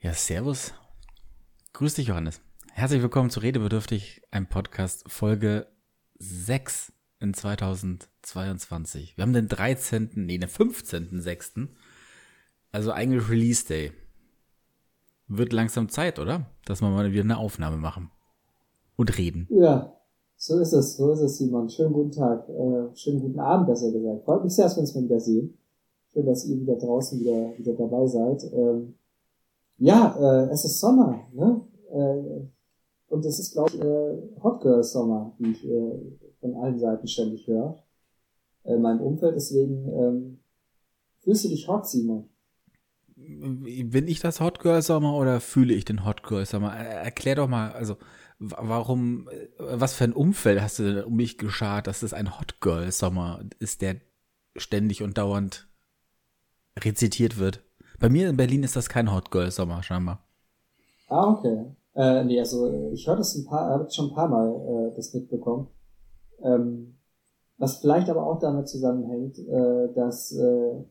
Ja, servus. Grüß dich, Johannes. Herzlich willkommen zu Redebedürftig, ein Podcast, Folge 6 in 2022. Wir haben den 13., nee, den 15.06., also eigentlich Release Day. Wird langsam Zeit, oder? Dass wir mal wieder eine Aufnahme machen. Und reden. Ja, so ist es, so ist es, Simon. Schönen guten Tag, äh, schönen guten Abend, besser gesagt. Freut mich sehr, dass wir uns mal wieder sehen. Schön, dass ihr wieder draußen wieder, wieder dabei seid. Ähm, ja, äh, es ist Sommer, ne? Äh, und es ist, glaube ich, äh, Hot Girl Sommer, wie ich äh, von allen Seiten ständig höre. Äh, in meinem Umfeld, deswegen ähm, fühlst du dich hot, Simon? Bin ich das Hot Girl Sommer oder fühle ich den Hot Girl Sommer? Erklär doch mal, also warum, äh, was für ein Umfeld hast du denn um mich geschart, dass es ein Hot Girl Sommer ist, der ständig und dauernd rezitiert wird? Bei mir in Berlin ist das kein Hot Girl Sommer scheinbar. Ah, okay. Äh, nee, also ich höre das ein paar, habe schon ein paar Mal äh, das mitbekommen. Ähm, was vielleicht aber auch damit zusammenhängt, äh, dass äh,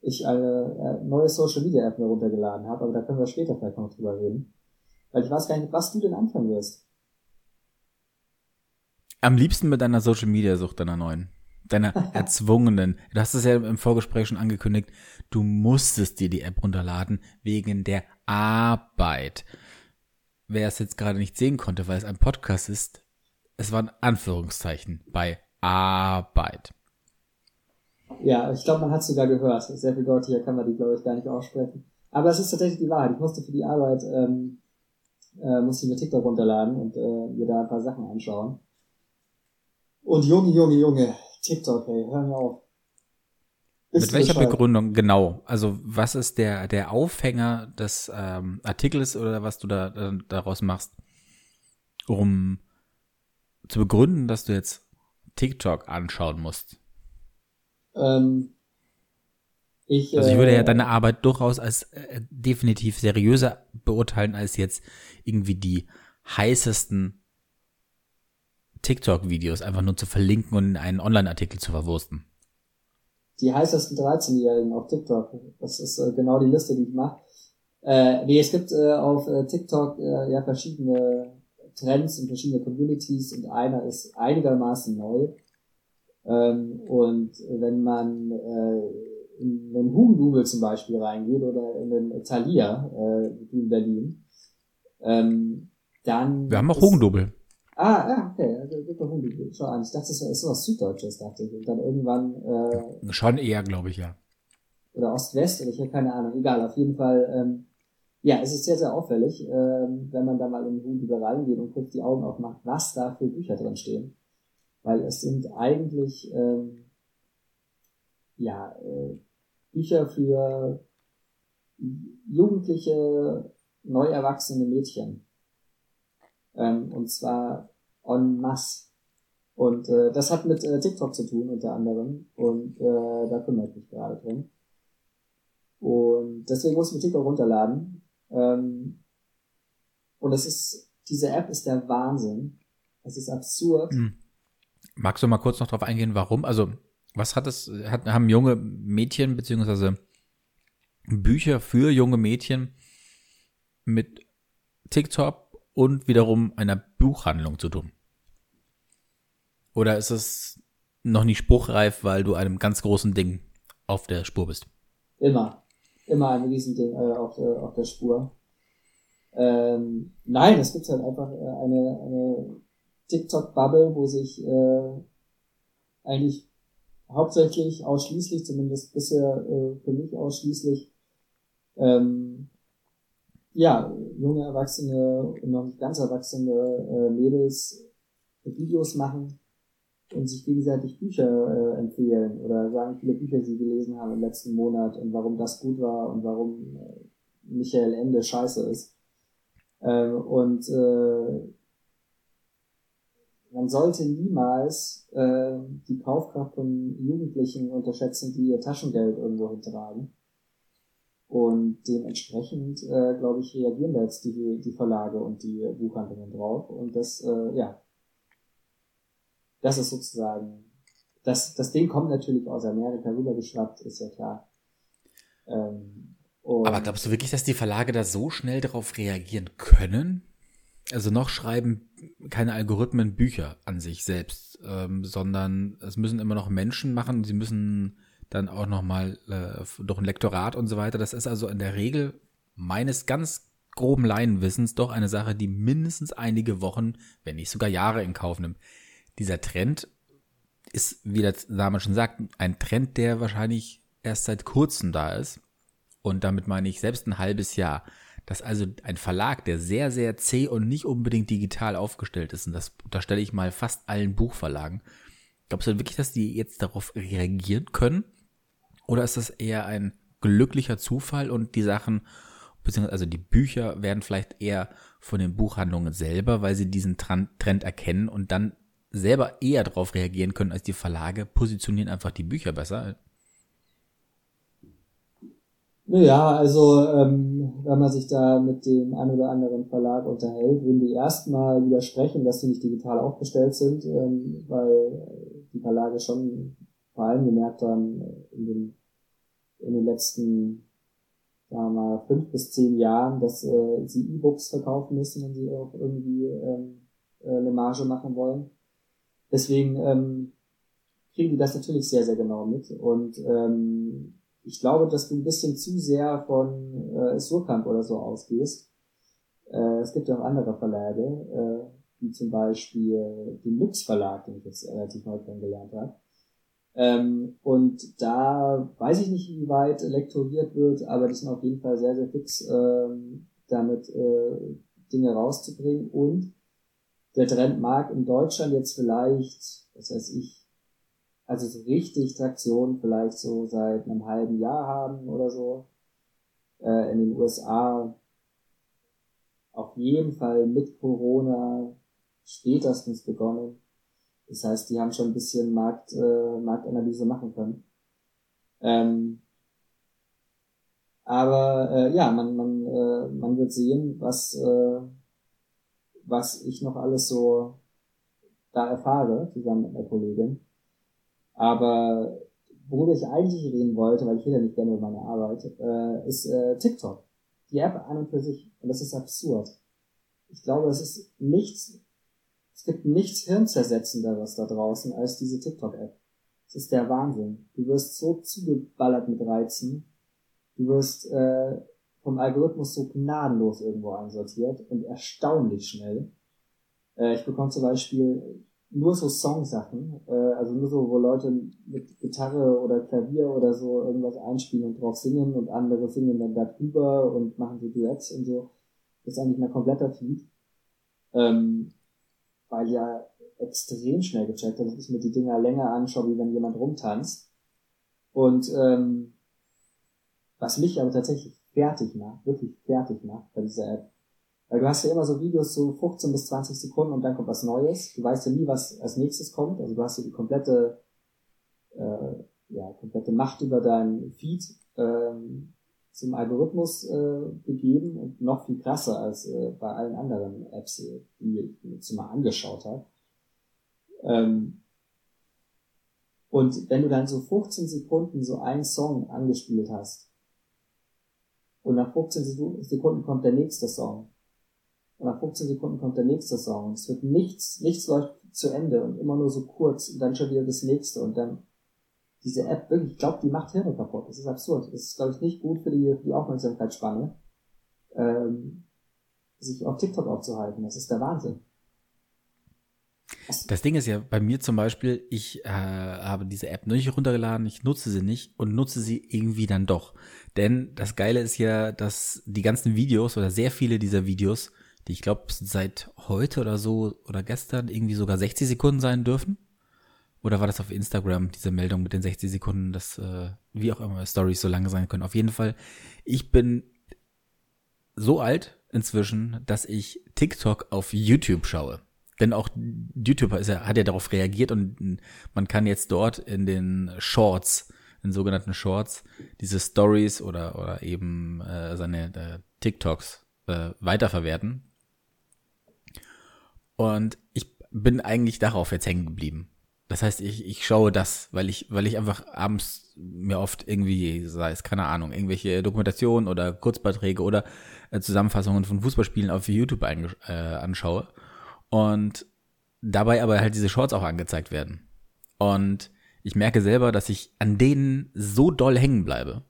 ich eine äh, neue Social Media App mir runtergeladen habe, aber da können wir später vielleicht noch drüber reden. Weil ich weiß gar nicht, was du denn anfangen wirst. Am liebsten mit deiner Social Media Sucht deiner neuen deiner erzwungenen. Du hast es ja im Vorgespräch schon angekündigt, du musstest dir die App runterladen wegen der Arbeit. Wer es jetzt gerade nicht sehen konnte, weil es ein Podcast ist, es waren Anführungszeichen bei Arbeit. Ja, ich glaube, man hat es sogar gehört. Sehr viel deutlicher kann man die, glaube ich, gar nicht aussprechen. Aber es ist tatsächlich die Wahrheit. Ich musste für die Arbeit, ähm, äh, musste mir TikTok runterladen und äh, mir da ein paar Sachen anschauen. Und Junge, Junge, Junge, TikTok, ey, hör mir auf. Bist Mit welcher Bescheid? Begründung genau? Also was ist der der Aufhänger des ähm, Artikels oder was du da, da daraus machst, um zu begründen, dass du jetzt TikTok anschauen musst? Ähm, ich, also ich würde ja äh, deine Arbeit durchaus als äh, definitiv seriöser beurteilen als jetzt irgendwie die heißesten TikTok-Videos einfach nur zu verlinken und in einen Online-Artikel zu verwursten. Die heißesten 13-Jährigen auf TikTok. Das ist äh, genau die Liste, die ich mache. Äh, nee, es gibt äh, auf äh, TikTok äh, ja verschiedene Trends und verschiedene Communities und einer ist einigermaßen neu. Ähm, und wenn man äh, in den Hugendubel zum Beispiel reingeht oder in den Thalia, äh, in Berlin, ähm, dann. Wir haben auch Hugendubel. Ah, ja, okay. Also. Schau an. Ich dachte, das ist was Süddeutsches, dachte ich. Und dann irgendwann, äh, Schon eher, glaube ich, ja. Oder Ost-West, oder ich habe keine Ahnung. Egal, auf jeden Fall, ähm, ja, es ist sehr, sehr auffällig, ähm, wenn man da mal in Hundi reingeht und kurz die Augen aufmacht, was da für Bücher drin stehen. Weil es sind eigentlich, ähm, ja, äh, Bücher für jugendliche, neu erwachsene Mädchen. Ähm, und zwar en masse. Und äh, das hat mit äh, TikTok zu tun, unter anderem. Und äh, da kümmere ich mich gerade drum. Und deswegen muss ich mir TikTok runterladen. Ähm, und es ist, diese App ist der Wahnsinn. Es ist absurd. Hm. Magst du mal kurz noch drauf eingehen, warum? Also, was hat es, hat, haben junge Mädchen beziehungsweise Bücher für junge Mädchen mit TikTok und wiederum einer Buchhandlung zu tun? Oder ist es noch nicht spruchreif, weil du einem ganz großen Ding auf der Spur bist? Immer. Immer ein Riesending äh, auf, der, auf der Spur. Ähm, nein, es gibt halt einfach äh, eine, eine TikTok-Bubble, wo sich äh, eigentlich hauptsächlich, ausschließlich, zumindest bisher äh, für mich ausschließlich, ähm, ja, junge Erwachsene und noch ganz erwachsene äh, Mädels Videos machen und sich gegenseitig Bücher äh, empfehlen oder sagen, wie viele Bücher sie gelesen haben im letzten Monat und warum das gut war und warum äh, Michael Ende scheiße ist. Ähm, und äh, man sollte niemals äh, die Kaufkraft von Jugendlichen unterschätzen, die ihr Taschengeld irgendwo hintragen. Und dementsprechend, äh, glaube ich, reagieren da jetzt die, die Verlage und die Buchhandlungen drauf. Und das, äh, ja, das ist sozusagen, das, das Ding kommt natürlich aus Amerika rübergeschwappt, ist ja klar. Ähm, Aber glaubst du wirklich, dass die Verlage da so schnell darauf reagieren können? Also noch schreiben keine Algorithmen Bücher an sich selbst, ähm, sondern es müssen immer noch Menschen machen. Sie müssen dann auch noch mal äh, durch ein Lektorat und so weiter. Das ist also in der Regel meines ganz groben Laienwissens doch eine Sache, die mindestens einige Wochen, wenn nicht sogar Jahre in Kauf nimmt. Dieser Trend ist, wie der Name schon sagt, ein Trend, der wahrscheinlich erst seit kurzem da ist. Und damit meine ich selbst ein halbes Jahr. Dass also ein Verlag, der sehr, sehr zäh und nicht unbedingt digital aufgestellt ist, und das unterstelle ich mal fast allen Buchverlagen, glaubst du wirklich, dass die jetzt darauf reagieren können? Oder ist das eher ein glücklicher Zufall und die Sachen, beziehungsweise also die Bücher werden vielleicht eher von den Buchhandlungen selber, weil sie diesen Trend erkennen und dann selber eher darauf reagieren können als die Verlage, positionieren einfach die Bücher besser. Naja, also ähm, wenn man sich da mit dem ein oder anderen Verlag unterhält, würden die erstmal widersprechen, dass die nicht digital aufgestellt sind, ähm, weil die Verlage schon vor allem gemerkt haben in den, in den letzten sagen wir mal, fünf bis zehn Jahren, dass äh, sie E-Books verkaufen müssen, wenn sie auch irgendwie ähm, äh, eine Marge machen wollen. Deswegen ähm, kriegen die das natürlich sehr, sehr genau mit. Und ähm, ich glaube, dass du ein bisschen zu sehr von äh, Surkamp oder so ausgehst. Äh, es gibt ja auch andere Verlage, äh, wie zum Beispiel den Lux Verlag, den ich jetzt relativ neu kennengelernt habe. Ähm, und da weiß ich nicht, wie weit lektoriert wird, aber die sind auf jeden Fall sehr, sehr fix, ähm, damit äh, Dinge rauszubringen. Und der Trend mag in Deutschland jetzt vielleicht, was weiß ich, also so richtig Traktion vielleicht so seit einem halben Jahr haben oder so. Äh, in den USA auf jeden Fall mit Corona spätestens begonnen. Das heißt, die haben schon ein bisschen Markt, äh, Marktanalyse machen können. Ähm, aber äh, ja, man, man, äh, man wird sehen, was, äh, was ich noch alles so da erfahre, zusammen mit einer Kollegin. Aber worüber ich eigentlich reden wollte, weil ich rede nicht gerne über meine Arbeit, äh, ist äh, TikTok. Die App an und für sich. Und das ist absurd. Ich glaube, es ist nichts, es gibt nichts Hirnzersetzenderes da draußen als diese TikTok-App. Es ist der Wahnsinn. Du wirst so zugeballert mit Reizen. Du wirst äh, vom Algorithmus so gnadenlos irgendwo einsortiert und erstaunlich schnell. Äh, ich bekomme zum Beispiel nur so Songsachen, äh, also nur so, wo Leute mit Gitarre oder Klavier oder so irgendwas einspielen und drauf singen und andere singen dann darüber und machen so Duets und so. Das ist eigentlich mein kompletter Feed. Ähm, weil ja extrem schnell gecheckt hat, dass ich mir die Dinger länger anschaue, wie wenn jemand rumtanzt. Und ähm, was mich aber tatsächlich fertig macht, wirklich fertig macht bei dieser App, weil du hast ja immer so Videos so 15 bis 20 Sekunden und dann kommt was Neues. Du weißt ja nie, was als nächstes kommt. Also du hast ja die komplette, äh, ja, komplette Macht über deinen Feed ähm, zum Algorithmus äh, gegeben und noch viel krasser als äh, bei allen anderen Apps, äh, die ich mir mal angeschaut habe. Ähm, und wenn du dann so 15 Sekunden so einen Song angespielt hast und nach 15 Sekunden kommt der nächste Song und nach 15 Sekunden kommt der nächste Song. Es wird nichts, nichts läuft zu Ende und immer nur so kurz und dann schon wieder das nächste und dann diese App wirklich, ich glaube, die macht Hirne kaputt. Das ist absurd. Das ist, glaube ich, nicht gut für die, die Aufmerksamkeitsspanne, ähm, sich auf TikTok aufzuhalten. Das ist der Wahnsinn. Das Ding ist ja bei mir zum Beispiel, ich äh, habe diese App nicht runtergeladen, ich nutze sie nicht und nutze sie irgendwie dann doch. Denn das Geile ist ja, dass die ganzen Videos oder sehr viele dieser Videos die ich glaube seit heute oder so oder gestern irgendwie sogar 60 Sekunden sein dürfen. Oder war das auf Instagram, diese Meldung mit den 60 Sekunden, dass äh, wie auch immer Stories so lange sein können. Auf jeden Fall, ich bin so alt inzwischen, dass ich TikTok auf YouTube schaue. Denn auch YouTube ist ja, hat ja darauf reagiert und man kann jetzt dort in den Shorts, in sogenannten Shorts, diese Stories oder, oder eben äh, seine äh, TikToks äh, weiterverwerten. Und ich bin eigentlich darauf jetzt hängen geblieben. Das heißt, ich, ich schaue das, weil ich, weil ich einfach abends mir oft irgendwie, sei es, keine Ahnung, irgendwelche Dokumentationen oder Kurzbeiträge oder äh, Zusammenfassungen von Fußballspielen auf YouTube äh, anschaue. Und dabei aber halt diese Shorts auch angezeigt werden. Und ich merke selber, dass ich an denen so doll hängen bleibe,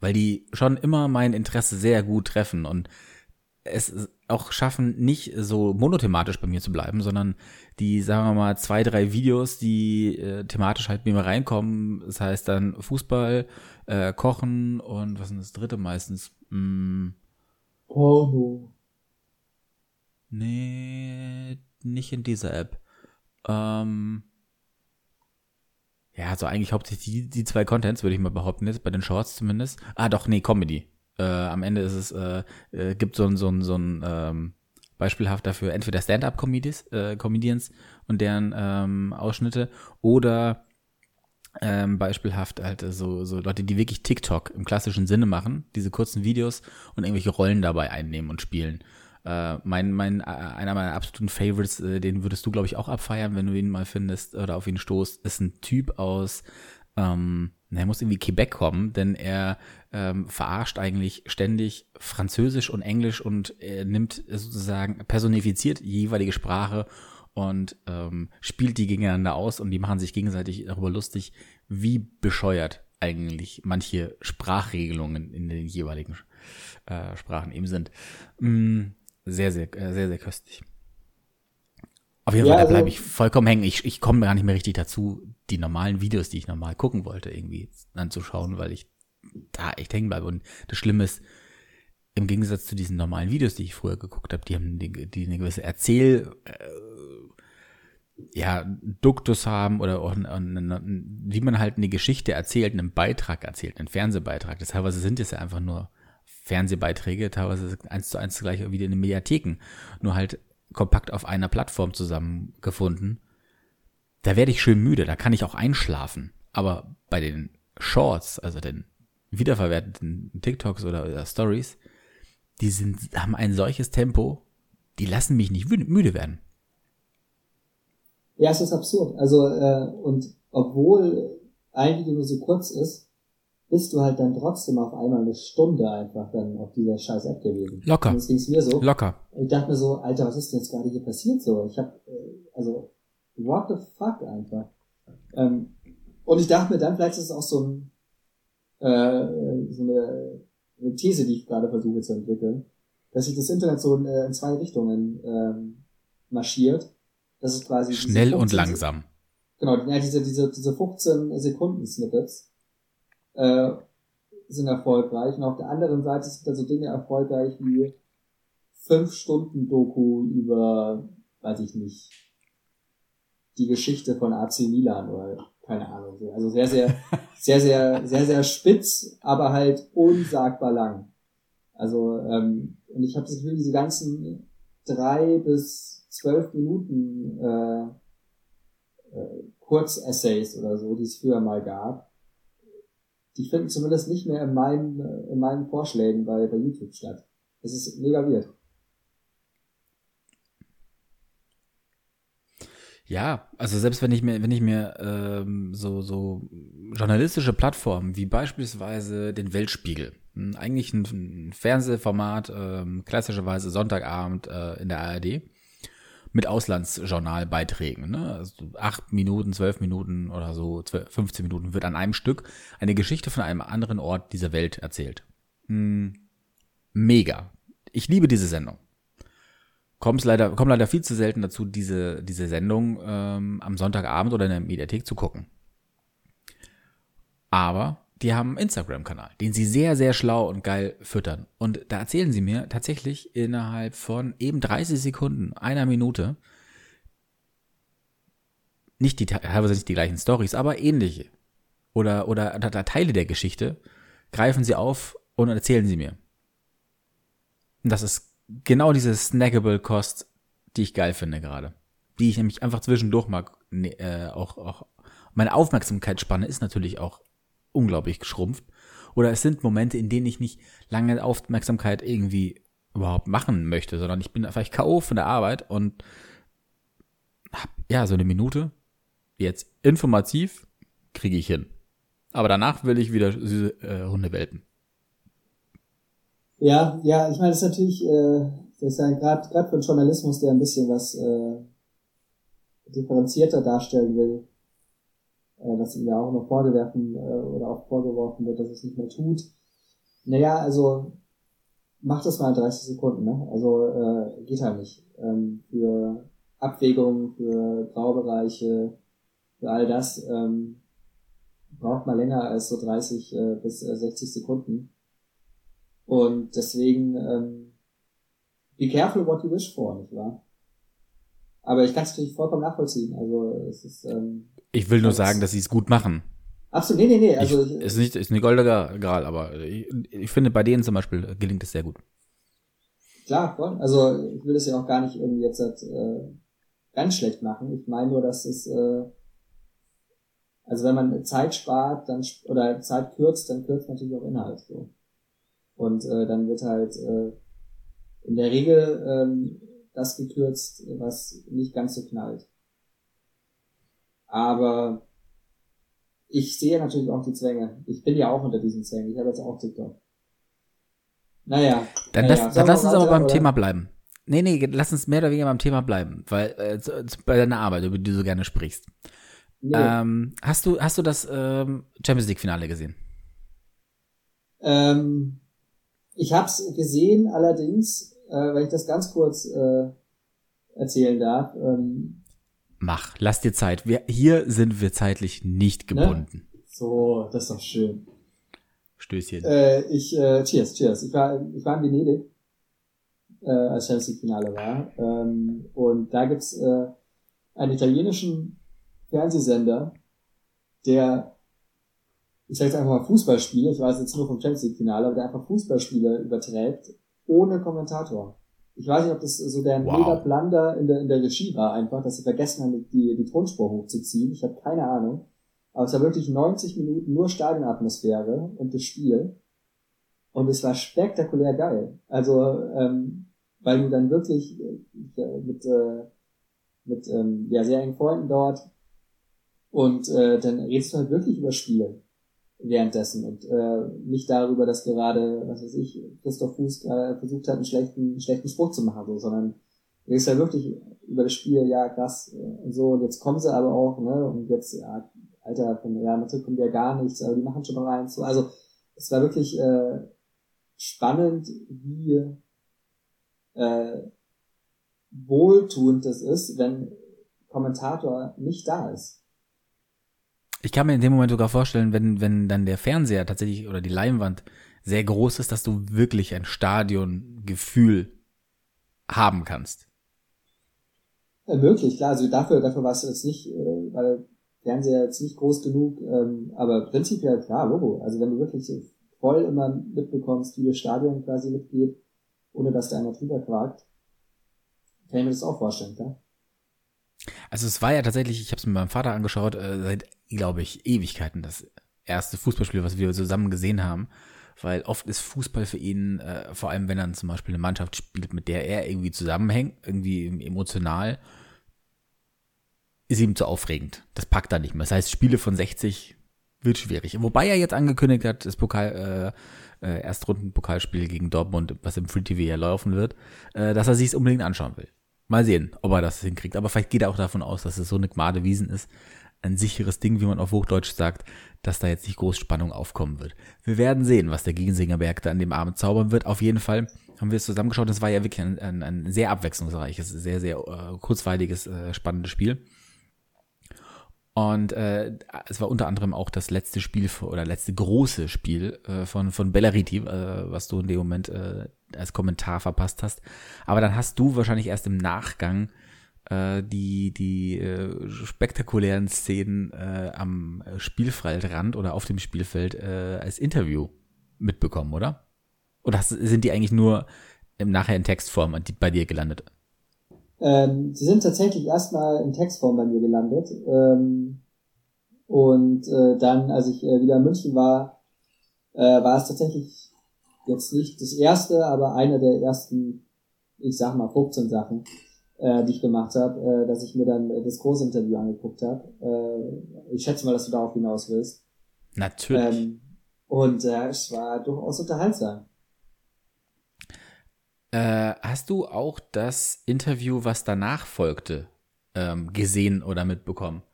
weil die schon immer mein Interesse sehr gut treffen und es auch schaffen, nicht so monothematisch bei mir zu bleiben, sondern die, sagen wir mal, zwei, drei Videos, die äh, thematisch halt mir mal reinkommen. Das heißt dann Fußball, äh, Kochen und was ist das dritte meistens? Hm. Porno. Nee, nicht in dieser App. Ähm, ja, also eigentlich hauptsächlich die, die zwei Contents, würde ich mal behaupten, jetzt bei den Shorts zumindest. Ah, doch, nee, Comedy. Äh, am Ende ist es, äh, äh, gibt so ein, so ein, so ein ähm, beispielhaft dafür entweder Stand-up-Comedians äh, Comedians und deren ähm, Ausschnitte oder ähm, beispielhaft halt so, so Leute, die wirklich TikTok im klassischen Sinne machen, diese kurzen Videos und irgendwelche Rollen dabei einnehmen und spielen. Äh, mein, mein, äh, einer meiner absoluten Favorites, äh, den würdest du, glaube ich, auch abfeiern, wenn du ihn mal findest oder auf ihn stoßt, ist ein Typ aus ähm, er muss irgendwie Quebec kommen, denn er ähm, verarscht eigentlich ständig Französisch und Englisch und er nimmt sozusagen personifiziert die jeweilige Sprache und ähm, spielt die gegeneinander aus und die machen sich gegenseitig darüber lustig, wie bescheuert eigentlich manche Sprachregelungen in den jeweiligen äh, Sprachen eben sind. Mm, sehr, sehr, äh, sehr, sehr köstlich. Auf jeden Fall, ja, also, da bleibe ich vollkommen hängen. Ich, ich komme gar nicht mehr richtig dazu, die normalen Videos, die ich normal gucken wollte, irgendwie anzuschauen, weil ich da echt hängen bleibe. Und das Schlimme ist, im Gegensatz zu diesen normalen Videos, die ich früher geguckt habe, die haben die, die eine gewisse Erzähl, äh, ja, Duktus haben oder auch, wie man halt eine Geschichte erzählt, einen Beitrag erzählt, einen Fernsehbeitrag. Das teilweise sind es ja einfach nur Fernsehbeiträge, teilweise eins zu eins gleich wie in den Mediatheken. Nur halt kompakt auf einer Plattform zusammengefunden, da werde ich schön müde, da kann ich auch einschlafen. Aber bei den Shorts, also den wiederverwerteten TikToks oder, oder Stories, die sind, haben ein solches Tempo, die lassen mich nicht müde werden. Ja, es ist absurd. Also, äh, und obwohl ein Video nur so kurz ist, bist du halt dann trotzdem auf einmal eine Stunde einfach dann auf dieser scheiß App gewesen. Locker. Und das ging's mir so. Locker. Und ich dachte mir so, Alter, was ist denn jetzt gerade hier passiert so? Ich hab, äh, also, what the fuck einfach. Ähm, und ich dachte mir dann, vielleicht ist es auch so ein, äh, so eine, eine These, die ich gerade versuche zu entwickeln, dass sich das Internet so in, äh, in zwei Richtungen ähm, marschiert. Das ist quasi schnell und langsam. Genau, ja, diese, diese, diese 15 Sekunden Snippets äh, sind erfolgreich. Und auf der anderen Seite sind da so Dinge erfolgreich wie fünf Stunden Doku über, weiß ich nicht, die Geschichte von AC Milan oder keine Ahnung. Also sehr, sehr, sehr, sehr, sehr, sehr spitz, aber halt unsagbar lang. Also, ähm, und ich habe das Gefühl, diese ganzen drei bis zwölf Minuten äh, äh, Kurzessays oder so, die es früher mal gab, die finden zumindest nicht mehr in meinen, in meinen Vorschlägen bei, bei YouTube statt. Das ist mega weird. Ja, also selbst wenn ich mir, wenn ich mir ähm, so, so journalistische Plattformen wie beispielsweise den Weltspiegel, hm, eigentlich ein, ein Fernsehformat, ähm, klassischerweise Sonntagabend äh, in der ARD, mit Auslandsjournalbeiträgen. Ne? Also acht Minuten, zwölf Minuten oder so, 12, 15 Minuten wird an einem Stück eine Geschichte von einem anderen Ort dieser Welt erzählt. Hm, mega. Ich liebe diese Sendung. Komm's leider, komm leider viel zu selten dazu, diese, diese Sendung ähm, am Sonntagabend oder in der Mediathek zu gucken. Aber die haben einen Instagram-Kanal, den sie sehr, sehr schlau und geil füttern. Und da erzählen sie mir tatsächlich innerhalb von eben 30 Sekunden, einer Minute, nicht die, teilweise nicht die gleichen Stories, aber ähnliche. Oder, oder, oder Teile der Geschichte greifen sie auf und erzählen sie mir. Und das ist genau diese snackable Kost, die ich geil finde gerade. Die ich nämlich einfach zwischendurch mag, ne, äh, auch, auch, meine Aufmerksamkeitsspanne ist natürlich auch unglaublich geschrumpft. Oder es sind Momente, in denen ich nicht lange Aufmerksamkeit irgendwie überhaupt machen möchte, sondern ich bin vielleicht K.O. von der Arbeit und hab, ja, so eine Minute jetzt informativ, kriege ich hin. Aber danach will ich wieder süße äh, Hundewelpen. Ja, ja, ich meine, das ist natürlich, äh, das ist ja gerade den Journalismus, der ein bisschen was äh, differenzierter darstellen will, äh, was ihm ja auch noch vorgeworfen äh, oder auch vorgeworfen wird, dass es nicht mehr tut. Naja, also mach das mal in 30 Sekunden, ne? Also äh, geht halt nicht. Ähm, für Abwägungen, für Graubereiche, für all das ähm, braucht man länger als so 30 äh, bis äh, 60 Sekunden. Und deswegen ähm, be careful what you wish for, nicht wahr? Aber ich kann es natürlich vollkommen nachvollziehen. Also es ist. Ähm, ich will nur sagen, dass sie es gut machen. Ach so, nee, nee, nee. Also ich, ist nicht ist nicht goldiger Gral, aber ich, ich finde bei denen zum Beispiel gelingt es sehr gut. Klar, voll. Also ich will es ja auch gar nicht irgendwie jetzt äh, ganz schlecht machen. Ich meine nur, dass es äh, also wenn man Zeit spart, dann oder Zeit kürzt, dann kürzt natürlich auch Inhalt so. Und äh, dann wird halt äh, in der Regel ähm, das gekürzt, was nicht ganz so knallt. Aber ich sehe natürlich auch die Zwänge. Ich bin ja auch unter diesen Zwängen. Ich habe jetzt auch TikTok. Naja. Dann, naja. lass, dann lass uns aber beim oder? Thema bleiben. Nee, nee, lass uns mehr oder weniger beim Thema bleiben, weil äh, bei deiner Arbeit, über die du so gerne sprichst. Nee. Ähm, hast du hast du das ähm, Champions League Finale gesehen? Ähm, ich habe es gesehen, allerdings, äh, weil ich das ganz kurz äh, erzählen darf. Ähm, Mach, lass dir Zeit. Wir, hier sind wir zeitlich nicht ne? gebunden. Ne? So, das ist doch schön. Stößchen. Äh, ich, äh, cheers, cheers. Ich war, ich war in Venedig, äh, als Champions League Finale war. Ähm, und da gibt's äh, einen italienischen Fernsehsender, der ich sage jetzt einfach mal Fußballspiele, ich weiß jetzt nur vom Champions League Finale, aber der einfach Fußballspiele überträgt, ohne Kommentator. Ich weiß nicht, ob das so der wow. mega Blunder in der, in der Regie war einfach, dass sie vergessen haben, die, die Tonspur hochzuziehen. Ich habe keine Ahnung. Aber es war wirklich 90 Minuten nur Stadionatmosphäre und das Spiel. Und es war spektakulär geil. Also, ähm, weil du dann wirklich äh, mit, äh, mit ähm, ja, sehr engen Freunden dort und äh, dann redest du halt wirklich über Spiele währenddessen und äh, nicht darüber, dass gerade, was weiß ich, Christoph Fuß äh, versucht hat, einen schlechten, schlechten Spruch zu machen, so, sondern du ist ja wirklich über das Spiel, ja, krass, äh, und so, und jetzt kommen sie aber auch, ne, und jetzt, ja, Alter, von Real Madrid kommt ja gar nichts, aber die machen schon noch eins, so, also, es war wirklich äh, spannend, wie äh, wohltuend das ist, wenn Kommentator nicht da ist. Ich kann mir in dem Moment sogar vorstellen, wenn, wenn dann der Fernseher tatsächlich oder die Leinwand sehr groß ist, dass du wirklich ein Stadiongefühl haben kannst. Ja, möglich, klar. Also dafür, dafür war es jetzt nicht, äh, weil Fernseher jetzt nicht groß genug, ähm, aber prinzipiell klar, Logo. Also wenn du wirklich voll immer mitbekommst, wie das Stadion quasi mitgeht, ohne dass da einer drüber quakt, kann ich mir das auch vorstellen, klar. Also es war ja tatsächlich, ich habe es mit meinem Vater angeschaut, äh, seit, glaube ich, Ewigkeiten das erste Fußballspiel, was wir zusammen gesehen haben. Weil oft ist Fußball für ihn, äh, vor allem wenn er zum Beispiel eine Mannschaft spielt, mit der er irgendwie zusammenhängt, irgendwie emotional, ist ihm zu aufregend. Das packt er nicht mehr. Das heißt, Spiele von 60 wird schwierig. Wobei er jetzt angekündigt hat, das Pokal, äh, äh, Erstrunden-Pokalspiel gegen Dortmund, was im Free TV ja laufen wird, äh, dass er sich es unbedingt anschauen will. Mal sehen, ob er das hinkriegt. Aber vielleicht geht er auch davon aus, dass es so eine Gmade Wiesen ist. Ein sicheres Ding, wie man auf Hochdeutsch sagt, dass da jetzt nicht groß Spannung aufkommen wird. Wir werden sehen, was der Gegensingerberg da an dem Abend zaubern wird. Auf jeden Fall haben wir es zusammengeschaut. Das war ja wirklich ein, ein, ein sehr abwechslungsreiches, sehr, sehr äh, kurzweiliges, äh, spannendes Spiel. Und äh, es war unter anderem auch das letzte Spiel oder letzte große Spiel äh, von von Bellariti, äh, was du in dem Moment äh, als Kommentar verpasst hast. Aber dann hast du wahrscheinlich erst im Nachgang äh, die die äh, spektakulären Szenen äh, am Spielfeldrand oder auf dem Spielfeld äh, als Interview mitbekommen, oder? Oder hast, sind die eigentlich nur im Nachher in Textform bei dir gelandet? Ähm, sie sind tatsächlich erstmal in Textform bei mir gelandet. Ähm, und äh, dann, als ich äh, wieder in München war, äh, war es tatsächlich jetzt nicht das erste, aber einer der ersten, ich sag mal, 15 Sachen, äh, die ich gemacht habe, äh, dass ich mir dann das große Interview angeguckt habe. Äh, ich schätze mal, dass du darauf hinaus willst. Natürlich. Ähm, und äh, es war durchaus unterhaltsam. Äh, hast du auch das Interview, was danach folgte, ähm, gesehen oder mitbekommen?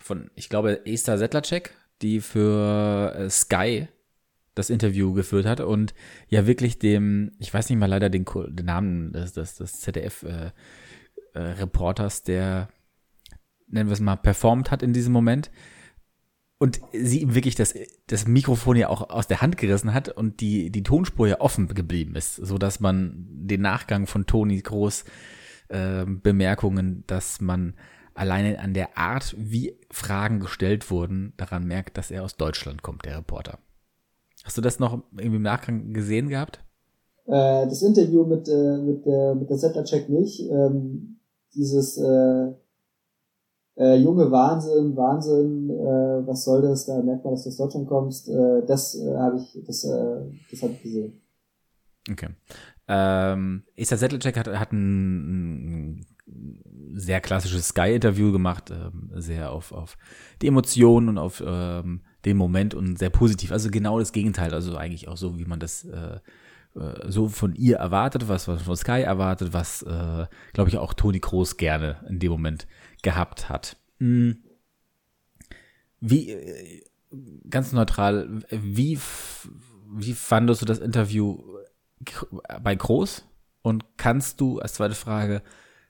Von, ich glaube, Esther Settlercheck, die für äh, Sky das Interview geführt hat und ja wirklich dem, ich weiß nicht mal leider den, den Namen des, des, des ZDF-Reporters, äh, äh, der, nennen wir es mal, performt hat in diesem Moment. Und sie ihm wirklich das, das Mikrofon ja auch aus der Hand gerissen hat und die, die Tonspur ja offen geblieben ist, so dass man den Nachgang von Toni groß äh, Bemerkungen, dass man alleine an der Art, wie Fragen gestellt wurden, daran merkt, dass er aus Deutschland kommt, der Reporter. Hast du das noch irgendwie im Nachgang gesehen gehabt? Äh, das Interview mit, äh, mit, äh, mit der Settler-Check nicht. Ähm, dieses äh, äh, junge Wahnsinn, Wahnsinn, äh, was soll das? Da merkt man, dass du aus Deutschland kommst. Äh, das äh, habe ich, das, äh, das habe ich gesehen. Okay. Ähm, Issa Settlecek hat, hat ein, ein sehr klassisches Sky-Interview gemacht, ähm, sehr auf, auf die Emotionen und auf ähm, den Moment und sehr positiv. Also genau das Gegenteil, also eigentlich auch so, wie man das äh, äh, so von ihr erwartet, was, was von Sky erwartet, was, äh, glaube ich, auch Toni Kroos gerne in dem Moment gehabt hat. Hm. Wie, äh, ganz neutral, wie, wie fandest du das Interview bei Groß? Und kannst du als zweite Frage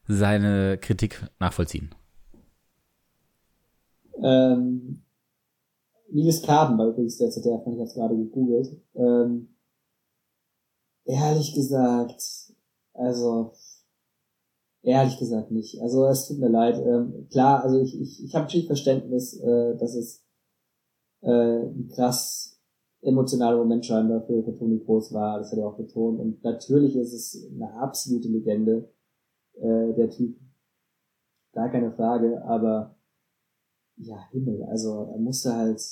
seine Kritik nachvollziehen? Ähm, Nils Kaden war übrigens der ZDF, ich jetzt gerade gegoogelt. Ähm, ehrlich gesagt, also ehrlich gesagt nicht. Also es tut mir leid. Ähm, klar, also ich, ich, ich habe natürlich Verständnis, äh, dass es äh, ein krass emotionaler Moment scheinbar für, für Toni Groß war, das hat er auch betont. Und natürlich ist es eine absolute Legende, äh, der Typ. Gar keine Frage, aber ja, Himmel, also er musste halt,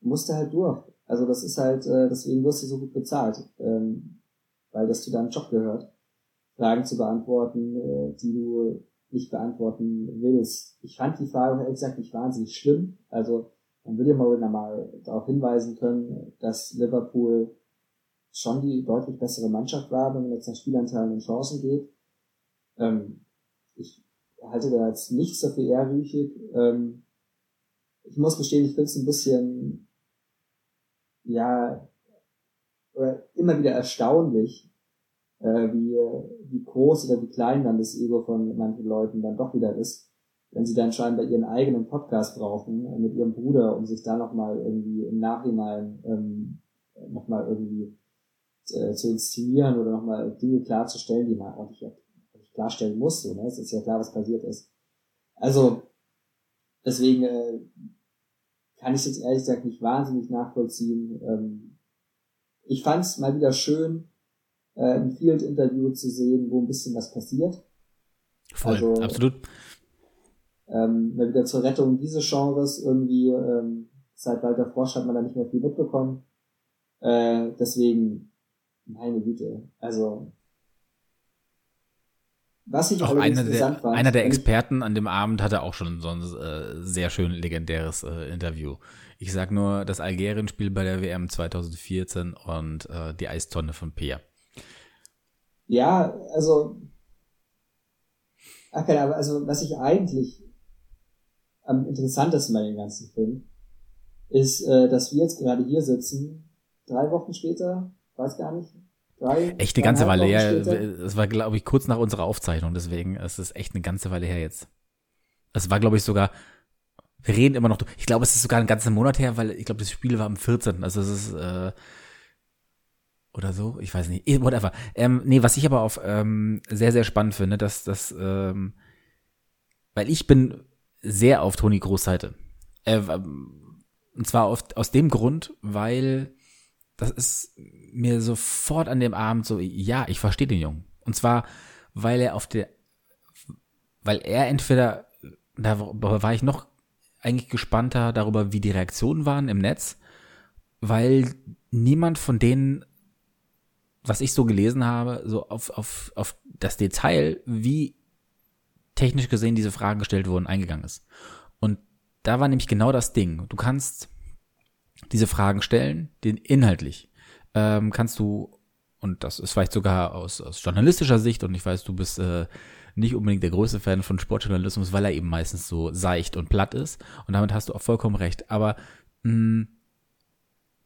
musste halt durch. Also das ist halt, äh, deswegen wirst du so gut bezahlt, ähm, weil das zu deinem Job gehört, Fragen zu beantworten, äh, die du nicht beantworten willst. Ich fand die Frage ehrlich gesagt nicht wahnsinnig schlimm. Also man würde ja mal, mal darauf hinweisen können, dass Liverpool schon die deutlich bessere Mannschaft war, wenn man jetzt nach Spielanteilen und Chancen geht. Ähm, ich halte da jetzt nichts dafür ehrwürdig. Ähm, ich muss gestehen, ich finde es ein bisschen, ja, oder immer wieder erstaunlich, äh, wie, wie groß oder wie klein dann das Ego von manchen Leuten dann doch wieder ist, wenn sie dann scheinbar ihren eigenen Podcast brauchen äh, mit ihrem Bruder, um sich da nochmal irgendwie im Nachhinein ähm, nochmal irgendwie äh, zu inszenieren oder nochmal Dinge klarzustellen, die man ordentlich klarstellen muss. So, ne? Es ist ja klar, was passiert ist. Also, deswegen äh, kann ich jetzt ehrlich gesagt nicht wahnsinnig nachvollziehen. Ähm, ich fand es mal wieder schön, äh, ein Field-Interview zu sehen, wo ein bisschen was passiert. Voll, also, absolut. Ähm, wieder zur Rettung dieses Genres irgendwie, ähm, seit Walter Frosch hat man da nicht mehr viel mitbekommen. Äh, deswegen, meine Güte, also was ich auch einer der, fand, einer der Experten an dem Abend hatte auch schon so ein äh, sehr schön legendäres äh, Interview. Ich sag nur das Algerien-Spiel bei der WM 2014 und äh, die Eistonne von Peer. Ja, also okay, aber also was ich eigentlich am interessantesten bei dem ganzen Film ist, äh, dass wir jetzt gerade hier sitzen, drei Wochen später, weiß gar nicht, drei. Echt eine ganze Weile her. Es war, glaube ich, kurz nach unserer Aufzeichnung, deswegen es ist echt eine ganze Weile her jetzt. Es war, glaube ich, sogar, wir reden immer noch, ich glaube, es ist sogar einen ganzen Monat her, weil ich glaube, das Spiel war am 14. Also es ist, äh, oder so, ich weiß nicht, eh, whatever. Ähm, nee, was ich aber auf ähm, sehr, sehr spannend finde, dass das, ähm, weil ich bin sehr auf Toni Groß Seite. Äh, und zwar auf, aus dem Grund, weil das ist mir sofort an dem Abend so, ja, ich verstehe den Jungen. Und zwar, weil er auf der, weil er entweder, da war ich noch eigentlich gespannter darüber, wie die Reaktionen waren im Netz, weil niemand von denen, was ich so gelesen habe, so auf, auf, auf das Detail, wie technisch gesehen diese Fragen gestellt wurden, eingegangen ist. Und da war nämlich genau das Ding. Du kannst diese Fragen stellen, den inhaltlich ähm, kannst du, und das ist vielleicht sogar aus, aus journalistischer Sicht, und ich weiß, du bist äh, nicht unbedingt der größte Fan von Sportjournalismus, weil er eben meistens so seicht und platt ist. Und damit hast du auch vollkommen recht. Aber mh, mm,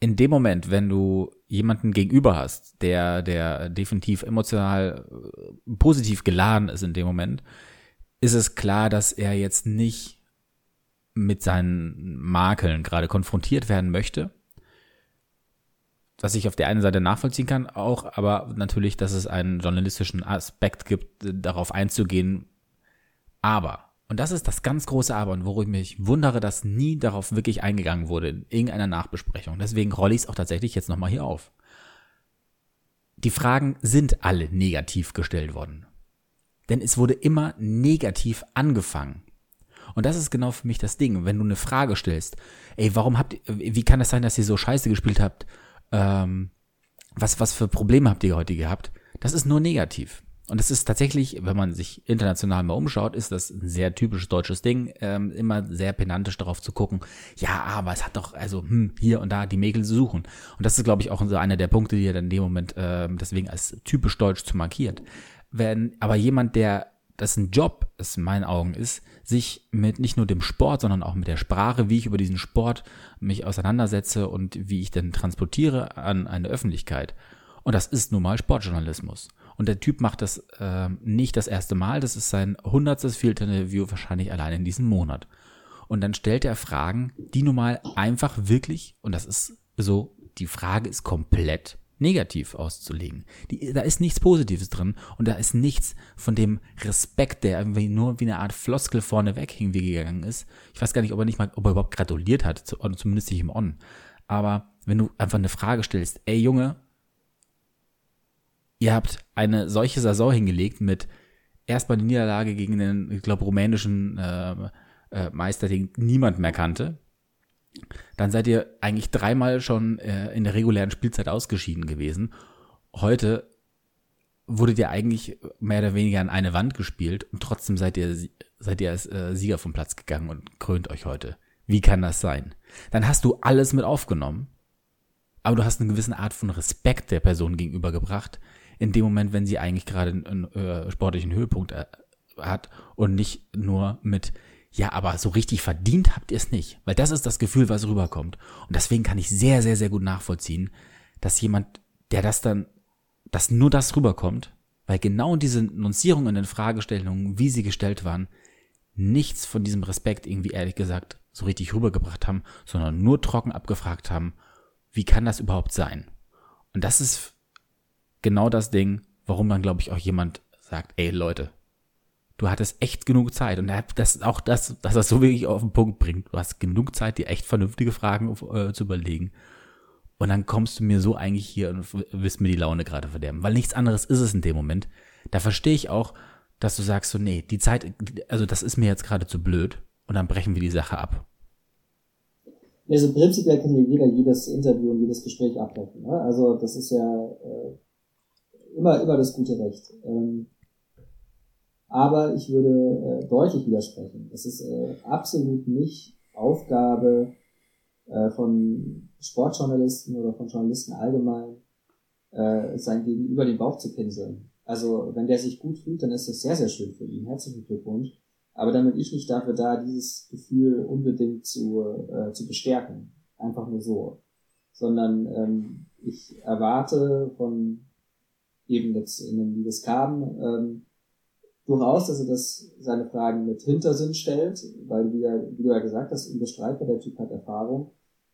in dem Moment, wenn du jemanden gegenüber hast, der, der definitiv emotional äh, positiv geladen ist in dem Moment, ist es klar, dass er jetzt nicht mit seinen Makeln gerade konfrontiert werden möchte. Was ich auf der einen Seite nachvollziehen kann, auch, aber natürlich, dass es einen journalistischen Aspekt gibt, darauf einzugehen. Aber und das ist das ganz große Aber und worüber ich mich wundere, dass nie darauf wirklich eingegangen wurde in irgendeiner Nachbesprechung. Deswegen rolle ich es auch tatsächlich jetzt nochmal hier auf. Die Fragen sind alle negativ gestellt worden. Denn es wurde immer negativ angefangen. Und das ist genau für mich das Ding. Wenn du eine Frage stellst, ey, warum habt ihr, wie kann das sein, dass ihr so scheiße gespielt habt? Ähm, was, was für Probleme habt ihr heute gehabt? Das ist nur negativ. Und es ist tatsächlich, wenn man sich international mal umschaut, ist das ein sehr typisches deutsches Ding, ähm, immer sehr penantisch darauf zu gucken, ja, aber es hat doch, also hm, hier und da die Mäkel zu suchen. Und das ist, glaube ich, auch so einer der Punkte, die er dann in dem Moment ähm, deswegen als typisch deutsch zu markiert. Wenn aber jemand, der das ein Job, es in meinen Augen ist, sich mit nicht nur dem Sport, sondern auch mit der Sprache, wie ich über diesen Sport mich auseinandersetze und wie ich denn transportiere an eine Öffentlichkeit. Und das ist nun mal Sportjournalismus. Und der Typ macht das äh, nicht das erste Mal, das ist sein hundertstes Field-Interview wahrscheinlich allein in diesem Monat. Und dann stellt er Fragen, die nun mal einfach wirklich, und das ist so, die Frage ist komplett negativ auszulegen. Die, da ist nichts Positives drin und da ist nichts von dem Respekt, der irgendwie nur wie eine Art Floskel vorneweg hingegangen ist. Ich weiß gar nicht, ob er nicht mal, ob er überhaupt gratuliert hat, zumindest nicht im On. Aber wenn du einfach eine Frage stellst, ey Junge, ihr habt eine solche Saison hingelegt mit erstmal die Niederlage gegen den, ich glaube, rumänischen äh, äh, Meister, den niemand mehr kannte. Dann seid ihr eigentlich dreimal schon äh, in der regulären Spielzeit ausgeschieden gewesen. Heute wurdet ihr eigentlich mehr oder weniger an eine Wand gespielt und trotzdem seid ihr, seid ihr als äh, Sieger vom Platz gegangen und krönt euch heute. Wie kann das sein? Dann hast du alles mit aufgenommen, aber du hast eine gewisse Art von Respekt der Person gegenübergebracht, in dem Moment, wenn sie eigentlich gerade einen, äh, sportlichen Höhepunkt äh, hat und nicht nur mit, ja, aber so richtig verdient habt ihr es nicht. Weil das ist das Gefühl, was rüberkommt. Und deswegen kann ich sehr, sehr, sehr gut nachvollziehen, dass jemand, der das dann, dass nur das rüberkommt, weil genau diese Nunzierungen in den Fragestellungen, wie sie gestellt waren, nichts von diesem Respekt irgendwie ehrlich gesagt so richtig rübergebracht haben, sondern nur trocken abgefragt haben, wie kann das überhaupt sein? Und das ist genau das Ding, warum dann, glaube ich, auch jemand sagt, ey Leute, du hattest echt genug Zeit. Und das auch das, dass das so wirklich auf den Punkt bringt. Du hast genug Zeit, dir echt vernünftige Fragen äh, zu überlegen. Und dann kommst du mir so eigentlich hier und wirst mir die Laune gerade verderben. Weil nichts anderes ist es in dem Moment. Da verstehe ich auch, dass du sagst so, nee, die Zeit, also das ist mir jetzt gerade zu blöd. Und dann brechen wir die Sache ab. Also prinzipiell kann ja jeder jedes Interview und jedes Gespräch abbrechen. Ne? Also das ist ja äh, immer, immer das gute Recht. Ähm, aber ich würde äh, deutlich widersprechen. Es ist äh, absolut nicht Aufgabe äh, von Sportjournalisten oder von Journalisten allgemein, äh, sein Gegenüber den Bauch zu pinseln. Also wenn der sich gut fühlt, dann ist das sehr, sehr schön für ihn. Herzlichen Glückwunsch. Aber dann bin ich nicht dafür da, dieses Gefühl unbedingt zu, äh, zu bestärken. Einfach nur so. Sondern ähm, ich erwarte von eben jetzt in einem Liebeskam, ähm, durchaus, dass er das, seine Fragen mit Hintersinn stellt, weil, wie, er, wie du ja gesagt hast, unbestreitbar, der Typ hat Erfahrung.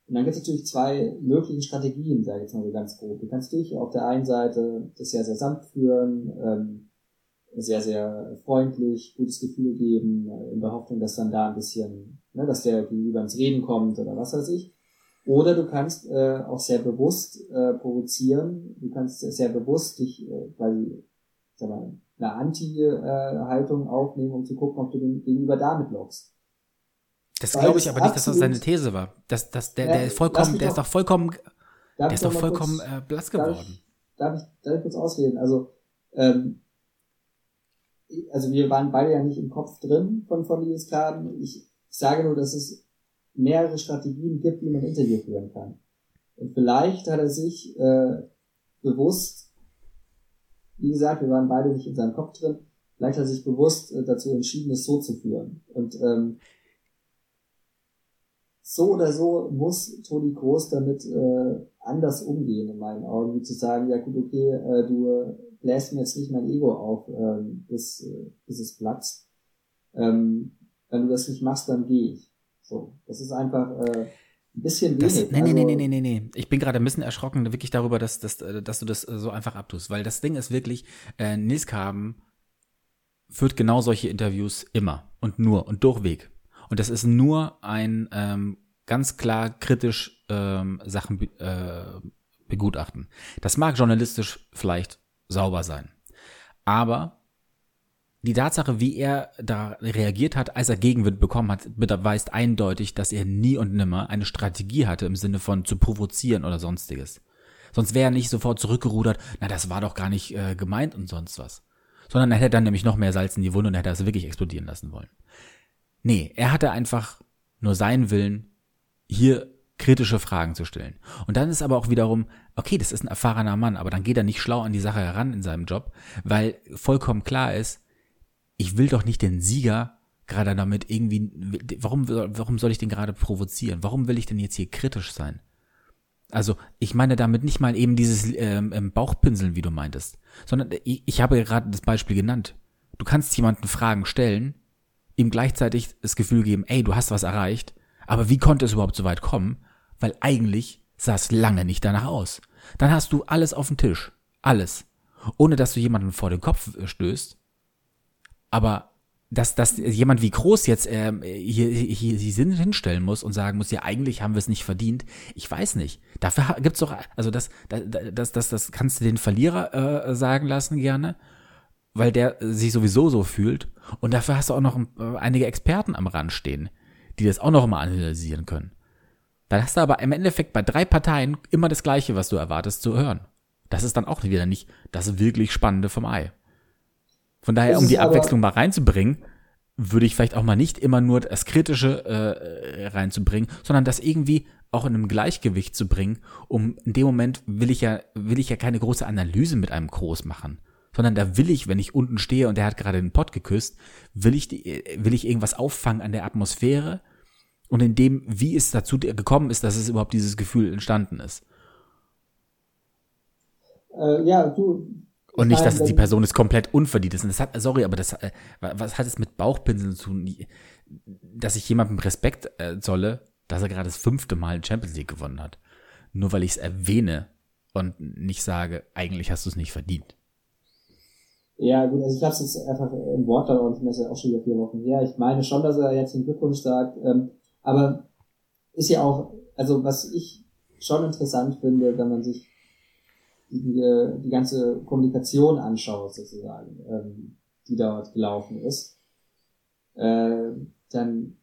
Und dann gibt es natürlich zwei mögliche Strategien, sage ich jetzt mal so ganz grob. Du kannst dich auf der einen Seite das sehr, sehr sanft führen, ähm, sehr, sehr freundlich, gutes Gefühl geben, äh, in der Hoffnung, dass dann da ein bisschen, ne, dass der gegenüber ins Reden kommt oder was weiß ich. Oder du kannst äh, auch sehr bewusst äh, provozieren. Du kannst sehr bewusst dich, äh, weil sag mal, eine Anti-Haltung aufnehmen, um zu gucken, ob du den gegenüber damit lockst. Das glaube ich aber nicht, dass das seine These war. Das, das, der, der ist vollkommen, der ist doch vollkommen, der ist doch vollkommen kurz, äh, blass geworden. Darf ich, darf ich, darf ich kurz ausreden? Also, ähm, also wir waren beide ja nicht im Kopf drin von, von Nils Kaden. Ich sage nur, dass es mehrere Strategien gibt, wie man ein Interview führen kann. Und vielleicht hat er sich äh, bewusst, wie gesagt, wir waren beide nicht in seinem Kopf drin, vielleicht hat er sich bewusst äh, dazu entschieden, es so zu führen. Und ähm, so oder so muss Toni Groß damit äh, anders umgehen, in meinen Augen, wie zu sagen, ja gut, okay, äh, du bläst mir jetzt nicht mein Ego auf, äh, bis, bis es platzt. Ähm, wenn du das nicht machst, dann gehe ich. So, das ist einfach äh, ein bisschen das, wenig. Nee, nee, also, nee, nee, nee, nee. Ich bin gerade ein bisschen erschrocken, wirklich darüber, dass, dass, dass du das so einfach abtust. Weil das Ding ist wirklich, äh, Nils Kaben führt genau solche Interviews immer und nur und durchweg. Und das ist nur ein ähm, ganz klar kritisch ähm, Sachen äh, begutachten. Das mag journalistisch vielleicht sauber sein. Aber die Tatsache, wie er da reagiert hat, als er Gegenwind bekommen hat, beweist eindeutig, dass er nie und nimmer eine Strategie hatte im Sinne von zu provozieren oder sonstiges. Sonst wäre er nicht sofort zurückgerudert, na, das war doch gar nicht äh, gemeint und sonst was. Sondern er hätte dann nämlich noch mehr Salz in die Wunde und hätte das wirklich explodieren lassen wollen. Nee, er hatte einfach nur seinen Willen, hier kritische Fragen zu stellen. Und dann ist aber auch wiederum, okay, das ist ein erfahrener Mann, aber dann geht er nicht schlau an die Sache heran in seinem Job, weil vollkommen klar ist, ich will doch nicht den Sieger gerade damit irgendwie, warum, warum soll ich den gerade provozieren? Warum will ich denn jetzt hier kritisch sein? Also, ich meine damit nicht mal eben dieses ähm, ähm Bauchpinseln, wie du meintest, sondern ich, ich habe gerade das Beispiel genannt. Du kannst jemanden Fragen stellen, ihm gleichzeitig das Gefühl geben, ey, du hast was erreicht, aber wie konnte es überhaupt so weit kommen? Weil eigentlich sah es lange nicht danach aus. Dann hast du alles auf dem Tisch. Alles. Ohne dass du jemanden vor den Kopf stößt aber dass, dass jemand wie Groß jetzt äh, hier, hier, hier hinstellen muss und sagen muss, ja, eigentlich haben wir es nicht verdient, ich weiß nicht. Dafür gibt's doch, also das, das, das, das kannst du den Verlierer äh, sagen lassen gerne, weil der sich sowieso so fühlt. Und dafür hast du auch noch äh, einige Experten am Rand stehen, die das auch noch mal analysieren können. Dann hast du aber im Endeffekt bei drei Parteien immer das Gleiche, was du erwartest zu hören. Das ist dann auch wieder nicht das wirklich Spannende vom Ei. Von daher, um die Abwechslung mal reinzubringen, würde ich vielleicht auch mal nicht immer nur das Kritische äh, reinzubringen, sondern das irgendwie auch in einem Gleichgewicht zu bringen, um in dem Moment will ich ja, will ich ja keine große Analyse mit einem Groß machen. Sondern da will ich, wenn ich unten stehe und der hat gerade den Pott geküsst, will ich, die, will ich irgendwas auffangen an der Atmosphäre und in dem, wie es dazu gekommen ist, dass es überhaupt dieses Gefühl entstanden ist. Äh, ja, du, und nicht, dass die Person es komplett unverdient ist. Und das hat, sorry, aber das, äh, was hat es mit Bauchpinseln zu tun? Dass ich jemandem Respekt äh, zolle, dass er gerade das fünfte Mal Champions League gewonnen hat. Nur weil ich es erwähne und nicht sage, eigentlich hast du es nicht verdient. Ja, gut, also ich habe es jetzt einfach im Wort da und das ist ja auch schon wieder vier Wochen her. Ich meine schon, dass er jetzt den Glückwunsch sagt, ähm, aber ist ja auch, also was ich schon interessant finde, wenn man sich die, äh, die ganze Kommunikation anschaue, sozusagen, ähm, die dort gelaufen ist, äh, dann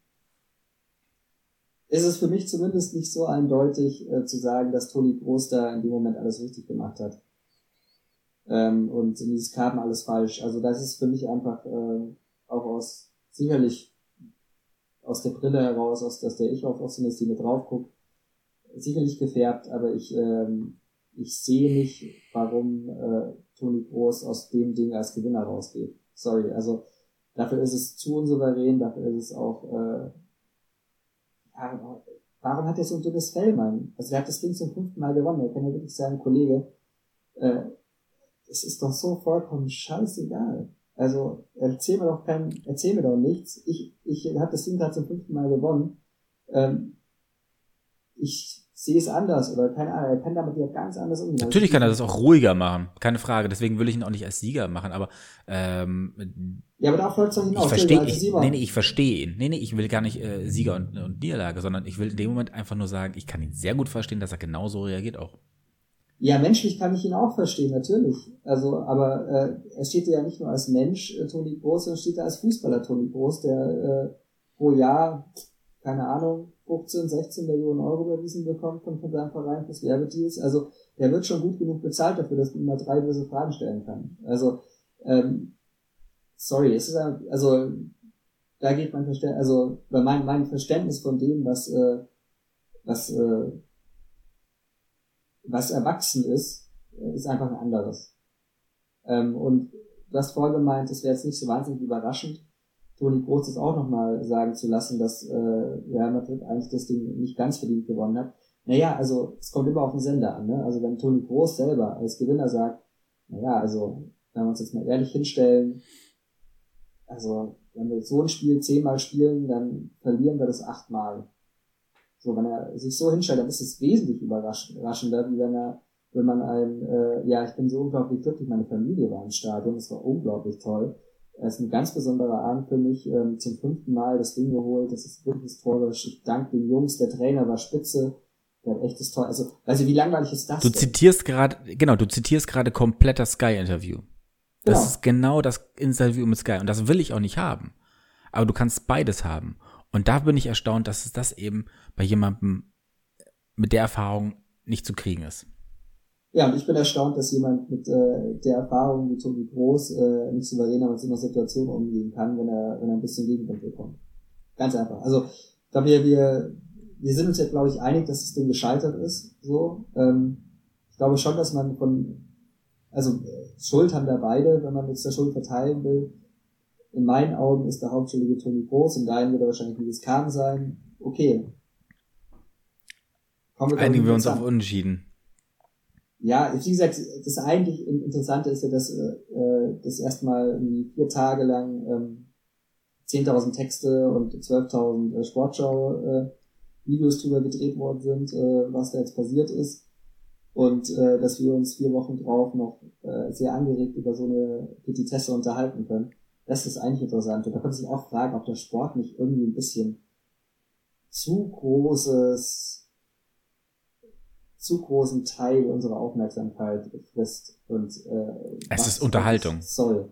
ist es für mich zumindest nicht so eindeutig äh, zu sagen, dass Toni Groß da in dem Moment alles richtig gemacht hat. Ähm, und dieses Karten alles falsch. Also das ist für mich einfach äh, auch aus sicherlich aus der Brille heraus, aus, aus der ich auf Ostindustrie mit drauf gucke, sicherlich gefärbt, aber ich ähm, ich sehe nicht, warum äh, Toni Groß aus dem Ding als Gewinner rausgeht. Sorry, also dafür ist es zu unsouverän, dafür ist es auch, äh, ja, warum hat er so ein dünnes Fell, Mann? Also er hat das Ding zum fünften Mal gewonnen, er kann ja wirklich sagen, Kollege, äh, es ist doch so vollkommen scheißegal. Also erzähl mir doch kein, erzähl mir doch nichts. Ich, ich habe das Ding gerade zum fünften Mal gewonnen. Ähm, ich sehe es anders oder keine Ahnung, er kann damit ja ganz anders umgehen. Natürlich kann er das auch ruhiger machen, keine Frage. Deswegen will ich ihn auch nicht als Sieger machen, aber ähm, ja, aber darauf läuft es hinaus. Ich verstehe, ich, nee, nee, ich verstehe ihn. Nee, nee, ich will gar nicht äh, Sieger und, und Niederlage, sondern ich will in dem Moment einfach nur sagen, ich kann ihn sehr gut verstehen, dass er genauso reagiert auch. Ja, menschlich kann ich ihn auch verstehen, natürlich. Also, aber äh, er steht ja nicht nur als Mensch, äh, Toni Groß, sondern steht da als Fußballer Toni Groß, der äh, pro Jahr, keine Ahnung, 15, 16 Millionen Euro überwiesen bekommt von, von seinem Verein fürs Werbedeals. Also der wird schon gut genug bezahlt dafür, dass ihm mal drei böse Fragen stellen kann. Also ähm, sorry, es ist also da geht mein Verständnis, also bei mein, mein Verständnis von dem, was äh, was äh, was erwachsen ist, ist einfach ein anderes. Ähm, und du hast gemeint, es wäre jetzt nicht so wahnsinnig überraschend, Toni Groß das auch nochmal sagen zu lassen, dass äh, Real Madrid eigentlich das Ding nicht ganz verdient gewonnen hat. Naja, also es kommt immer auf den Sender an. Ne? Also wenn Toni Groß selber als Gewinner sagt, naja, also wenn wir uns jetzt mal ehrlich hinstellen, also wenn wir so ein Spiel zehnmal spielen, dann verlieren wir das achtmal. So, wenn er sich so hinstellt, dann ist es wesentlich überraschender, wie wenn er, wenn man ein, äh, ja, ich bin so unglaublich glücklich, meine Familie war im Stadion, das war unglaublich toll. Es ist ein ganz besonderer Abend für mich, ähm, zum fünften Mal das Ding geholt, das ist wirklich historisch. Ich danke den Jungs, der Trainer war spitze, der hat echtes Toll. Also, also wie langweilig ist das? Du denn? zitierst gerade, genau, du zitierst gerade komplett das Sky-Interview. Das genau. ist genau das Interview mit Sky und das will ich auch nicht haben. Aber du kannst beides haben. Und da bin ich erstaunt, dass es das eben bei jemandem mit der Erfahrung nicht zu kriegen ist. Ja, und ich bin erstaunt, dass jemand mit äh, der Erfahrung wie Tobi Groß äh, nicht souveräner mit so einer Situation umgehen kann, wenn er, wenn er ein bisschen Gegenwind bekommt. Ganz einfach. Also, ich glaube, wir, wir, wir sind uns jetzt, glaube ich, einig, dass das Ding gescheitert ist. So, ähm, ich glaube schon, dass man von, also Schuld haben da beide, wenn man jetzt der Schuld verteilen will. In meinen Augen ist der Hauptschuldige Toni Groß, in deinen wird er wahrscheinlich Nils Kahn sein. Okay. Wir Einigen wir uns auf Unentschieden. Ja, wie gesagt, das eigentlich Interessante ist ja, dass äh, das erstmal irgendwie vier Tage lang ähm, 10.000 Texte und 12.000 äh, Sportschau-Videos äh, drüber gedreht worden sind, äh, was da jetzt passiert ist. Und äh, dass wir uns vier Wochen drauf noch äh, sehr angeregt über so eine Petitesse unterhalten können. Das ist eigentlich interessant. Und da könnte sich auch fragen, ob der Sport nicht irgendwie ein bisschen zu großes, zu großen Teil unserer Aufmerksamkeit frisst und äh, es ist Unterhaltung. Soll.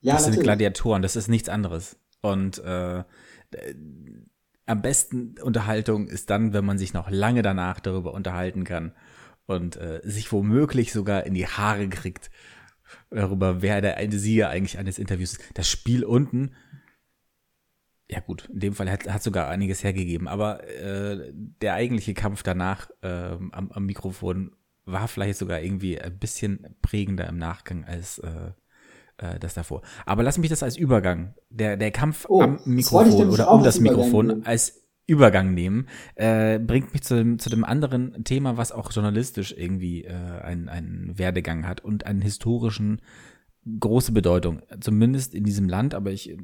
Ja, das natürlich. sind Gladiatoren, das ist nichts anderes. Und äh, am besten Unterhaltung ist dann, wenn man sich noch lange danach darüber unterhalten kann und äh, sich womöglich sogar in die Haare kriegt darüber, wer der eine Sieger eigentlich eines Interviews ist. Das Spiel unten, ja gut, in dem Fall hat, hat sogar einiges hergegeben, aber äh, der eigentliche Kampf danach äh, am, am Mikrofon war vielleicht sogar irgendwie ein bisschen prägender im Nachgang als äh, äh, das davor. Aber lass mich das als Übergang, der, der Kampf oh, am Mikrofon oder um das Mikrofon als Übergang nehmen, äh, bringt mich zu, dem, zu dem anderen Thema, was auch journalistisch irgendwie äh, einen, einen Werdegang hat und einen historischen große Bedeutung, zumindest in diesem Land, aber ich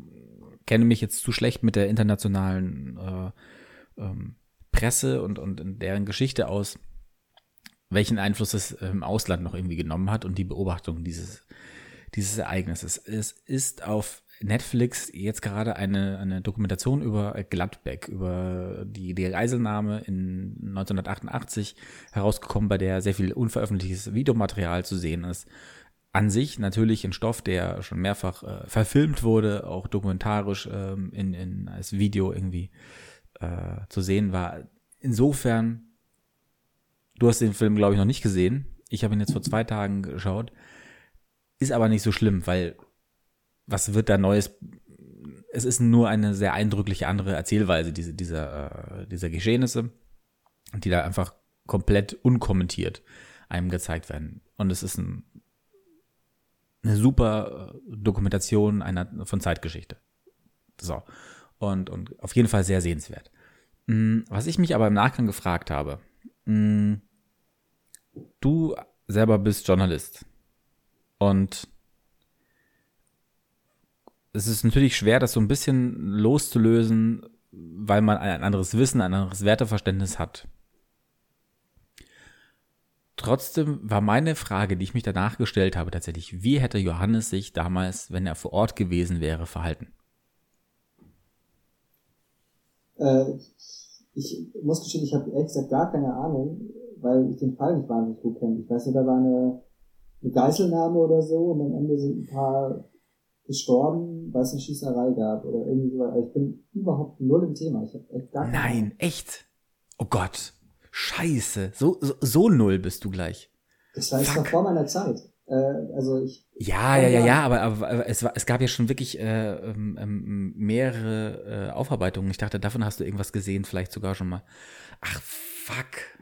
kenne mich jetzt zu schlecht mit der internationalen äh, ähm, Presse und, und deren Geschichte aus, welchen Einfluss es im Ausland noch irgendwie genommen hat und die Beobachtung dieses, dieses Ereignisses. Es ist auf Netflix jetzt gerade eine, eine Dokumentation über Gladbeck, über die, die Geiselnahme in 1988 herausgekommen, bei der sehr viel unveröffentlichtes Videomaterial zu sehen ist. An sich natürlich ein Stoff, der schon mehrfach äh, verfilmt wurde, auch dokumentarisch ähm, in, in, als Video irgendwie äh, zu sehen war. Insofern, du hast den Film, glaube ich, noch nicht gesehen. Ich habe ihn jetzt vor zwei Tagen geschaut. Ist aber nicht so schlimm, weil was wird da Neues? Es ist nur eine sehr eindrückliche andere Erzählweise diese, dieser, äh, dieser Geschehnisse, die da einfach komplett unkommentiert einem gezeigt werden. Und es ist ein, eine super äh, Dokumentation einer, von Zeitgeschichte. So. Und, und auf jeden Fall sehr sehenswert. Mm, was ich mich aber im Nachgang gefragt habe, mm, du selber bist Journalist und es ist natürlich schwer, das so ein bisschen loszulösen, weil man ein anderes Wissen, ein anderes Werteverständnis hat. Trotzdem war meine Frage, die ich mich danach gestellt habe, tatsächlich, wie hätte Johannes sich damals, wenn er vor Ort gewesen wäre, verhalten? Äh, ich muss gestehen, ich habe ehrlich gesagt gar keine Ahnung, weil ich den Fall nicht wahnsinnig gut kenne. Ich weiß nicht, da war eine, eine Geiselnahme oder so und am Ende sind ein paar gestorben, weil es eine Schießerei gab oder irgendwie so. Ich bin überhaupt null im Thema. Ich hab echt gar Nein, Ahnung. echt? Oh Gott. Scheiße. So, so, so null bist du gleich. Das war jetzt noch vor meiner Zeit. Äh, also ich. Ja, ja, ja, ja, aber, aber es, war, es gab ja schon wirklich äh, ähm, ähm, mehrere äh, Aufarbeitungen. Ich dachte, davon hast du irgendwas gesehen, vielleicht sogar schon mal. Ach, fuck.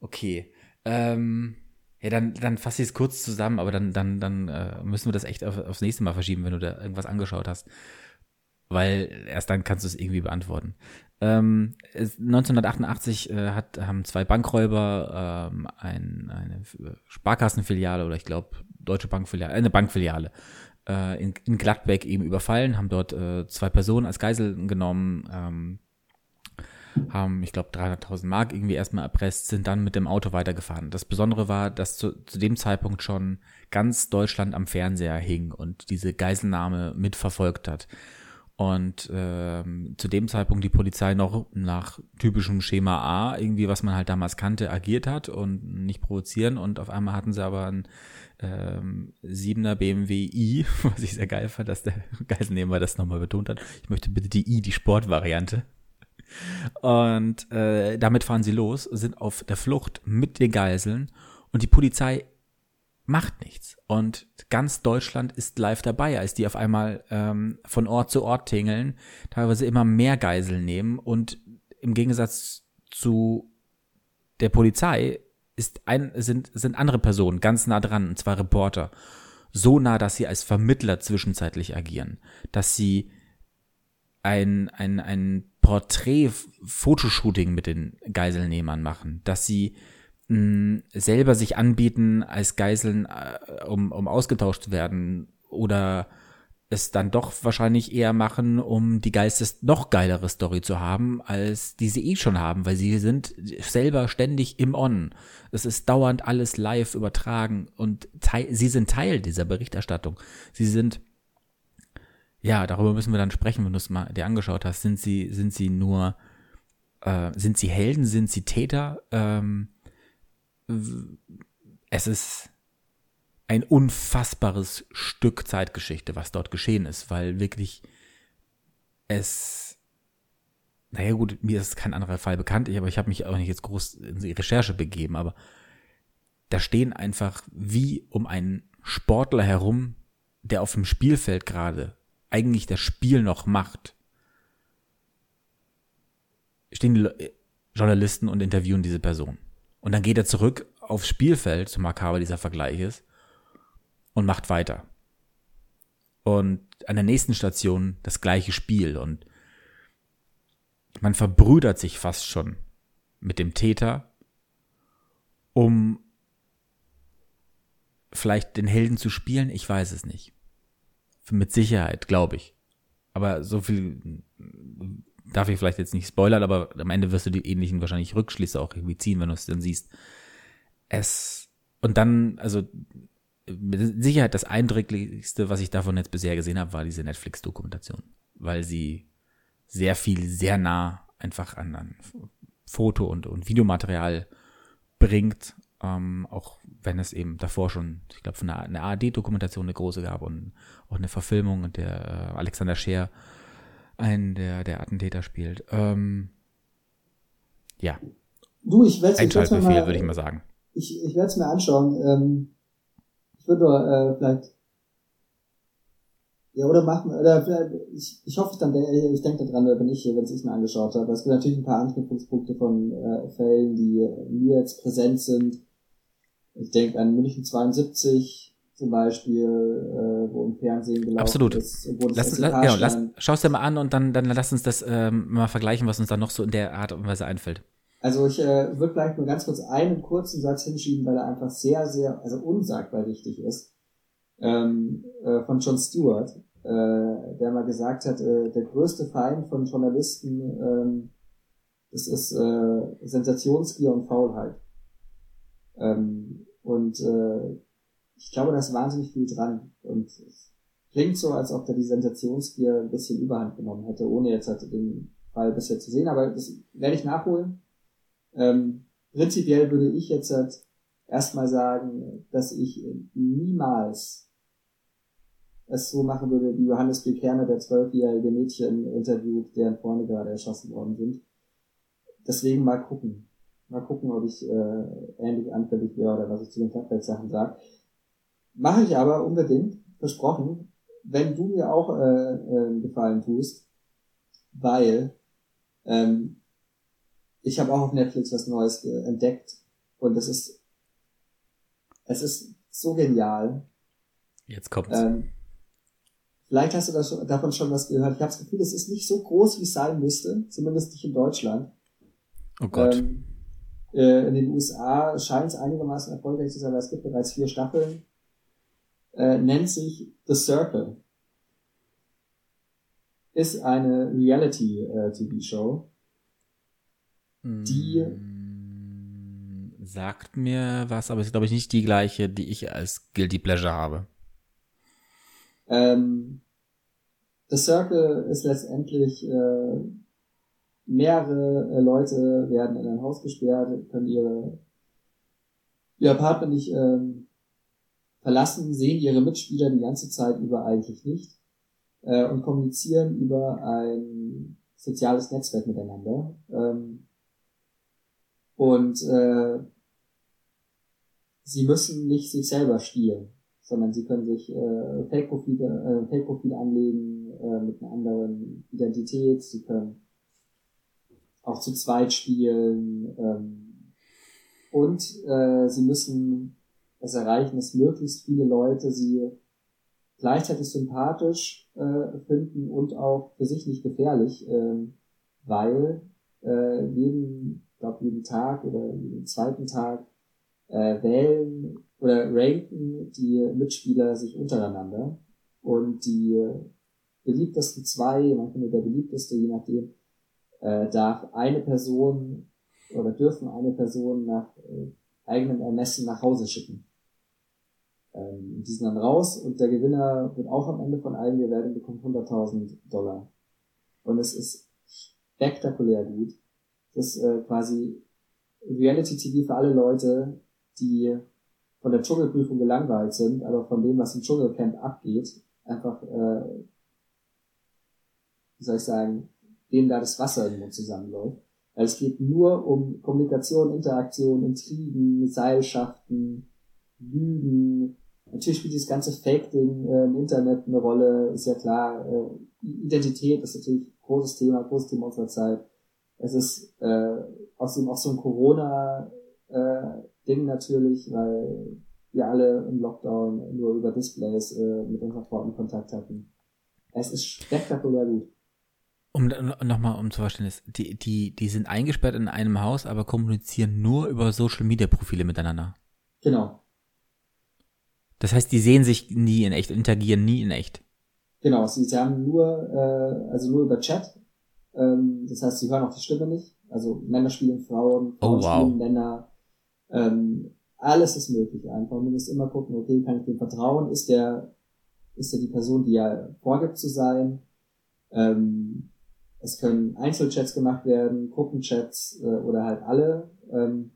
Okay. Ähm, ja, dann, dann fasse ich es kurz zusammen, aber dann, dann, dann äh, müssen wir das echt auf, aufs nächste Mal verschieben, wenn du da irgendwas angeschaut hast. Weil erst dann kannst du es irgendwie beantworten. Ähm, 1988 äh, hat, haben zwei Bankräuber ähm, ein, eine Sparkassenfiliale oder ich glaube Deutsche Bankfiliale, eine Bankfiliale äh, in, in Gladbeck eben überfallen, haben dort äh, zwei Personen als Geiseln genommen, ähm, haben, ich glaube, 300.000 Mark irgendwie erstmal erpresst, sind dann mit dem Auto weitergefahren. Das Besondere war, dass zu, zu dem Zeitpunkt schon ganz Deutschland am Fernseher hing und diese Geiselnahme mitverfolgt hat. Und ähm, zu dem Zeitpunkt die Polizei noch nach typischem Schema A, irgendwie, was man halt damals kannte, agiert hat und nicht provozieren. Und auf einmal hatten sie aber ein ähm, 7er BMW i, was ich sehr geil fand, dass der Geiselnehmer das nochmal betont hat. Ich möchte bitte die i, die Sportvariante. Und äh, damit fahren sie los, sind auf der Flucht mit den Geiseln und die Polizei macht nichts. Und ganz Deutschland ist live dabei, als die auf einmal ähm, von Ort zu Ort tingeln, teilweise immer mehr Geiseln nehmen und im Gegensatz zu der Polizei ist ein, sind, sind andere Personen ganz nah dran, und zwar Reporter. So nah, dass sie als Vermittler zwischenzeitlich agieren, dass sie ein, ein, ein Porträt-Fotoshooting mit den Geiselnehmern machen, dass sie mh, selber sich anbieten als Geiseln, äh, um, um ausgetauscht zu werden oder es dann doch wahrscheinlich eher machen, um die geistes noch geilere Story zu haben, als die sie eh schon haben, weil sie sind selber ständig im On. Es ist dauernd alles live übertragen und sie sind Teil dieser Berichterstattung. Sie sind ja, darüber müssen wir dann sprechen, wenn du es mal dir angeschaut hast. Sind sie, sind sie nur, äh, sind sie Helden, sind sie Täter? Ähm, es ist ein unfassbares Stück Zeitgeschichte, was dort geschehen ist, weil wirklich es, naja gut, mir ist kein anderer Fall bekannt, aber ich habe mich auch nicht jetzt groß in die Recherche begeben, aber da stehen einfach wie um einen Sportler herum, der auf dem Spielfeld gerade eigentlich das Spiel noch macht, stehen die Journalisten und interviewen diese Person. Und dann geht er zurück aufs Spielfeld, so makaber dieser Vergleich ist, und macht weiter. Und an der nächsten Station das gleiche Spiel und man verbrüdert sich fast schon mit dem Täter, um vielleicht den Helden zu spielen, ich weiß es nicht. Mit Sicherheit, glaube ich. Aber so viel darf ich vielleicht jetzt nicht spoilern, aber am Ende wirst du die ähnlichen wahrscheinlich Rückschlüsse auch irgendwie ziehen, wenn du es dann siehst. Es, und dann, also, mit Sicherheit das eindrücklichste, was ich davon jetzt bisher gesehen habe, war diese Netflix-Dokumentation, weil sie sehr viel, sehr nah einfach an, an Foto- und, und Videomaterial bringt, ähm, auch wenn es eben davor schon, ich glaube, von einer, einer ARD-Dokumentation eine große gab und auch eine Verfilmung, der äh, Alexander Scheer einen der, der Attentäter spielt. Ähm, ja. Du, ich werde es mir mal, würde ich mal sagen. Ich, ich werde es mir anschauen. Ähm, ich würde äh, vielleicht ja, oder machen, oder ich, ich hoffe, ich dann, ich denke daran, wenn ich, wenn ich mir angeschaut habe. Es gibt natürlich ein paar Anknüpfungspunkte von äh, Fällen, die mir jetzt präsent sind. Ich denke an München 72, zum Beispiel, äh, wo im Fernsehen gelaufen Absolut. ist. Das lass, la, genau, lass, schau's dir mal an und dann, dann lass uns das ähm, mal vergleichen, was uns dann noch so in der Art und Weise einfällt. Also ich äh, würde vielleicht nur ganz kurz einen kurzen Satz hinschieben, weil er einfach sehr, sehr, also unsagbar wichtig ist, ähm, äh, von John Stewart, äh, der mal gesagt hat, äh, der größte Feind von Journalisten, ähm, das ist äh, Sensationsgier und Faulheit. Ähm, und äh, ich glaube, da ist wahnsinnig viel dran. Und es klingt so, als ob da die Sensationsgier ein bisschen Überhand genommen hätte, ohne jetzt halt den Fall bisher zu sehen. Aber das werde ich nachholen. Ähm, prinzipiell würde ich jetzt halt erstmal sagen, dass ich niemals es so machen würde, wie Johannes B. Kerner, der zwölfjährige Mädchen interviewt, deren Freunde gerade erschossen worden sind. Deswegen mal gucken. Mal gucken, ob ich äh, ähnlich anfällig wäre oder was ich zu den Stadtwelt-Sachen sage. Mache ich aber unbedingt, versprochen, wenn du mir auch äh, äh, Gefallen tust, weil ähm, ich habe auch auf Netflix was Neues äh, entdeckt und es ist es ist so genial. Jetzt kommt's. Ähm, vielleicht hast du schon, davon schon was gehört. Ich habe das Gefühl, es ist nicht so groß, wie es sein müsste, zumindest nicht in Deutschland. Oh Gott. Ähm, äh, in den USA scheint es einigermaßen erfolgreich zu sein, weil es gibt bereits vier Staffeln. Äh, nennt sich The Circle. Ist eine Reality-TV-Show. die- Mm, sagt mir was, aber ist glaube ich nicht die gleiche, die ich als Guilty Pleasure habe. Ähm, The Circle ist letztendlich äh, mehrere äh, Leute werden in ein Haus gesperrt, können ihre ihr Apartment nicht ähm, verlassen, sehen ihre Mitspieler die ganze Zeit über eigentlich nicht äh, und kommunizieren über ein soziales Netzwerk miteinander. Ähm, und äh, sie müssen nicht sich selber spielen sondern sie können sich äh, Fake-Profile äh, Fake anlegen äh, mit einer anderen Identität. Sie können auch zu zweit spielen ähm, und äh, sie müssen es erreichen, dass möglichst viele Leute sie gleichzeitig sympathisch äh, finden und auch für sich nicht gefährlich, ähm, weil äh, jeden, glaube jeden Tag oder jeden zweiten Tag äh, wählen oder ranken die Mitspieler sich untereinander. Und die beliebtesten zwei, manchmal der beliebteste, je nachdem, äh, darf eine Person oder dürfen eine Person nach äh, eigenem Ermessen nach Hause schicken. Ähm, die sind dann raus und der Gewinner wird auch am Ende von allen Gewerten bekommt 100.000 Dollar. Und es ist spektakulär gut. Das ist äh, quasi Reality TV für alle Leute, die von der Dschungelprüfung gelangweilt sind, aber von dem, was im Dschungelcamp abgeht, einfach, äh, wie soll ich sagen, denen da das Wasser im Mund zusammenläuft. Es geht nur um Kommunikation, Interaktion, Intrigen, Seilschaften, Lügen. Natürlich spielt dieses ganze Fake-Ding äh, im Internet eine Rolle, ist ja klar. Äh, Identität ist natürlich ein großes Thema, großes Thema unserer Zeit. Es ist äh, außerdem auch so ein Corona- äh, natürlich, weil wir alle im Lockdown nur über Displays äh, mit unseren Freunden Kontakt hatten. Es ist spektakulär gut. Um nochmal um zu verstehen, die, die, die sind eingesperrt in einem Haus, aber kommunizieren nur über Social Media Profile miteinander. Genau, Das heißt, die sehen sich nie in echt, interagieren nie in echt. genau. Sie, sie haben nur, äh, also nur über Chat. Ähm, das heißt, sie hören auch die Stimme nicht. Also Männer spielen Frauen, Frauen Oh, wow. spielen Männer. Ähm, alles ist möglich einfach. Und du musst immer gucken, okay, kann ich dem vertrauen? Ist der, ist der die Person, die er vorgibt zu sein? Ähm, es können Einzelchats gemacht werden, Gruppenchats äh, oder halt alle. Ähm,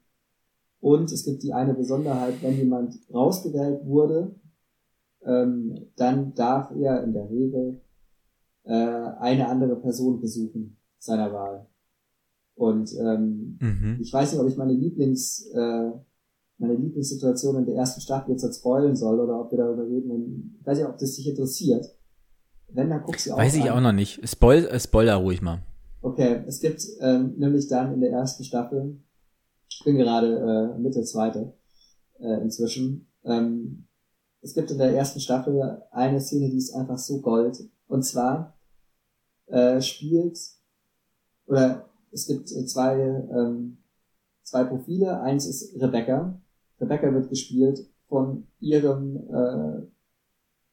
und es gibt die eine Besonderheit, wenn jemand rausgewählt wurde, ähm, dann darf er in der Regel äh, eine andere Person besuchen seiner Wahl. Und ähm, Mhm. ich weiß nicht, ob ich meine Lieblings, äh, meine Lieblingssituation in der ersten Staffel jetzt spoilen soll oder ob wir darüber reden. Ich weiß nicht, ob das dich interessiert. Wenn, dann guckst du auch Weiß ich an. auch noch nicht. Spoil, äh, Spoiler ruhig mal. Okay, es gibt ähm, nämlich dann in der ersten Staffel, ich bin gerade äh, Mitte zweite äh, inzwischen, ähm, es gibt in der ersten Staffel eine Szene, die ist einfach so gold. Und zwar äh, spielt, oder es gibt zwei, ähm, zwei Profile. Eins ist Rebecca. Rebecca wird gespielt von ihrem, äh,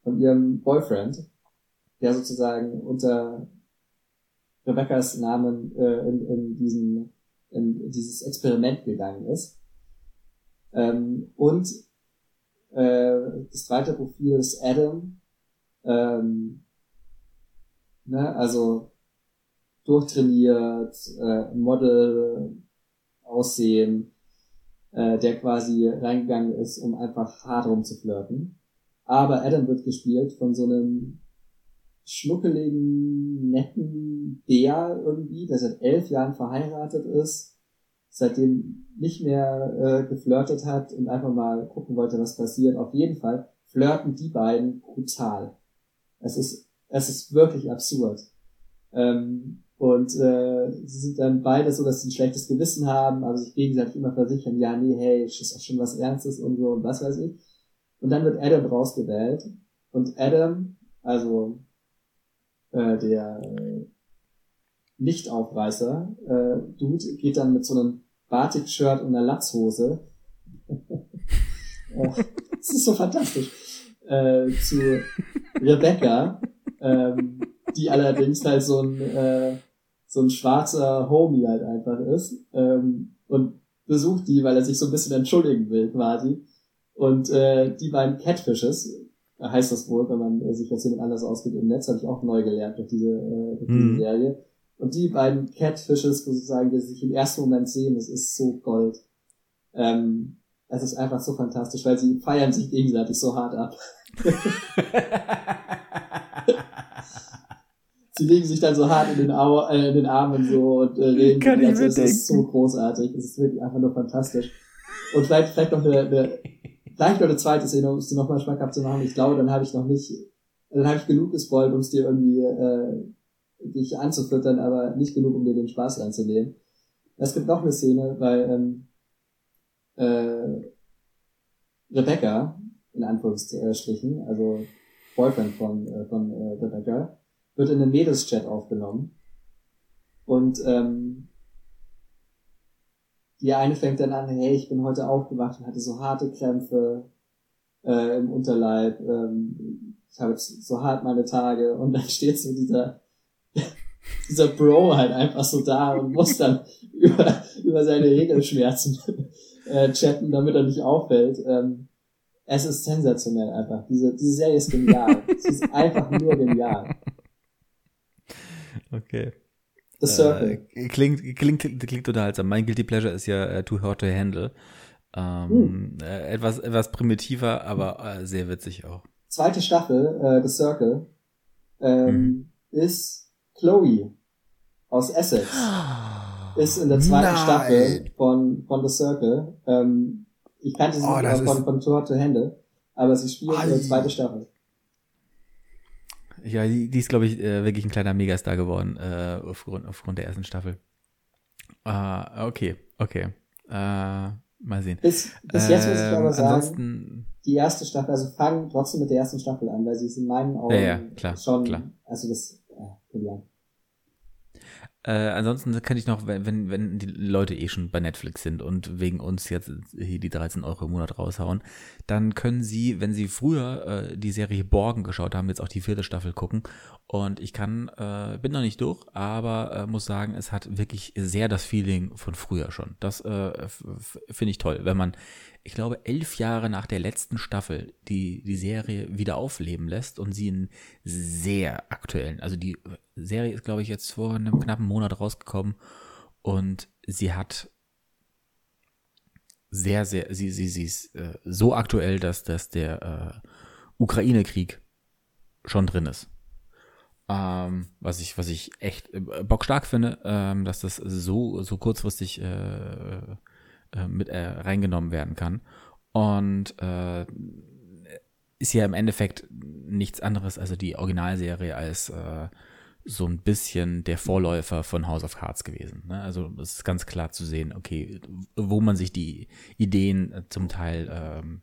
von ihrem Boyfriend, der sozusagen unter Rebeccas Namen äh, in, in, diesen, in dieses Experiment gegangen ist. Ähm, und äh, das zweite Profil ist Adam. Ähm, ne, also durchtrainiert, äh, Model aussehen, äh, der quasi reingegangen ist, um einfach hart rumzuflirten. Aber Adam wird gespielt von so einem schnuckeligen, netten Bär irgendwie, der seit elf Jahren verheiratet ist, seitdem nicht mehr äh, geflirtet hat und einfach mal gucken wollte, was passiert. Auf jeden Fall flirten die beiden brutal. Es ist, es ist wirklich absurd. Ähm, und äh, sie sind dann beide so, dass sie ein schlechtes Gewissen haben, aber sich gegenseitig immer versichern, ja, nee, hey, ist auch schon was Ernstes und so und was weiß ich. Und dann wird Adam rausgewählt. Und Adam, also äh, der äh, Nichtaufreißer, äh, Dude, geht dann mit so einem Batik-Shirt und einer Latzhose. äh, das ist so fantastisch. Äh, zu Rebecca, ähm, die allerdings halt so ein äh, so ein schwarzer Homie halt einfach ist ähm, und besucht die, weil er sich so ein bisschen entschuldigen will quasi. Und äh, die beiden Catfishes, heißt das wohl, wenn man äh, sich jetzt jemand anders ausgeht im Netz, habe ich auch neu gelernt durch diese, äh, durch diese mhm. Serie. Und die beiden Catfishes, sozusagen, die sich im ersten Moment sehen, das ist so Gold. Ähm, es ist einfach so fantastisch, weil sie feiern sich gegenseitig so hart ab. sie legen sich dann so hart in den, Au äh, in den Armen so und äh, reden. Kann ich es ist so großartig. Es ist wirklich einfach nur fantastisch. Und vielleicht, vielleicht noch eine, eine vielleicht noch eine zweite Szene, um es dir nochmal schmackhaft zu machen. Ich glaube, dann habe ich noch nicht, dann habe ich genug gespoilt, um es dir irgendwie äh, dich anzufüttern, aber nicht genug, um dir den Spaß reinzunehmen. Es gibt noch eine Szene, weil ähm, äh, Rebecca, in Anführungsstrichen, also Boyfriend von, äh, von äh, Rebecca, wird in einem Mädelschat aufgenommen. Und ähm, die eine fängt dann an, hey, ich bin heute aufgewacht und hatte so harte Krämpfe äh, im Unterleib. Ähm, ich habe jetzt so hart meine Tage. Und dann steht so dieser dieser Bro halt einfach so da und muss dann über, über seine Regelschmerzen äh, chatten, damit er nicht auffällt. Ähm, es ist sensationell einfach. Diese, diese Serie ist genial. Sie ist einfach nur genial. Okay. The Circle. Äh, klingt, klingt, klingt unterhaltsam. Mein Guilty Pleasure ist ja äh, Too Hot to Handle. Ähm, hm. äh, etwas, etwas primitiver, aber äh, sehr witzig auch. Zweite Staffel, äh, The Circle, ähm, mhm. ist Chloe aus Essex. Ist in der zweiten Nein. Staffel von, von The Circle. Ähm, ich kannte sie oh, von, von Too Hot to Handle, aber sie spielt in der zweiten Staffel. Ja, die, die ist, glaube ich, äh, wirklich ein kleiner Megastar geworden, äh, aufgrund, aufgrund der ersten Staffel. Ah, okay, okay. Äh, mal sehen. Bis, bis jetzt muss ich aber ähm, sagen, die erste Staffel, also fangen trotzdem mit der ersten Staffel an, weil sie ist in meinen Augen ja, ja, klar, schon, klar. also das, äh, ja, äh, ansonsten kann ich noch, wenn, wenn die Leute eh schon bei Netflix sind und wegen uns jetzt hier die 13 Euro im Monat raushauen, dann können sie, wenn sie früher äh, die Serie Borgen geschaut haben, jetzt auch die vierte Staffel gucken. Und ich kann, äh, bin noch nicht durch, aber äh, muss sagen, es hat wirklich sehr das Feeling von früher schon. Das äh, finde ich toll, wenn man ich glaube, elf Jahre nach der letzten Staffel die, die Serie wieder aufleben lässt und sie in sehr aktuellen, also die Serie ist, glaube ich, jetzt vor einem knappen Monat rausgekommen und sie hat sehr, sehr, sie, sie, sie ist äh, so aktuell, dass, dass der äh, Ukraine-Krieg schon drin ist. Ähm, was ich, was ich echt äh, bockstark finde, ähm, dass das so, so kurzfristig äh, äh, mit äh, reingenommen werden kann. Und äh, ist ja im Endeffekt nichts anderes, also die Originalserie als äh, so ein bisschen der Vorläufer von House of Cards gewesen. Ne? Also es ist ganz klar zu sehen, okay, wo man sich die Ideen äh, zum Teil ähm,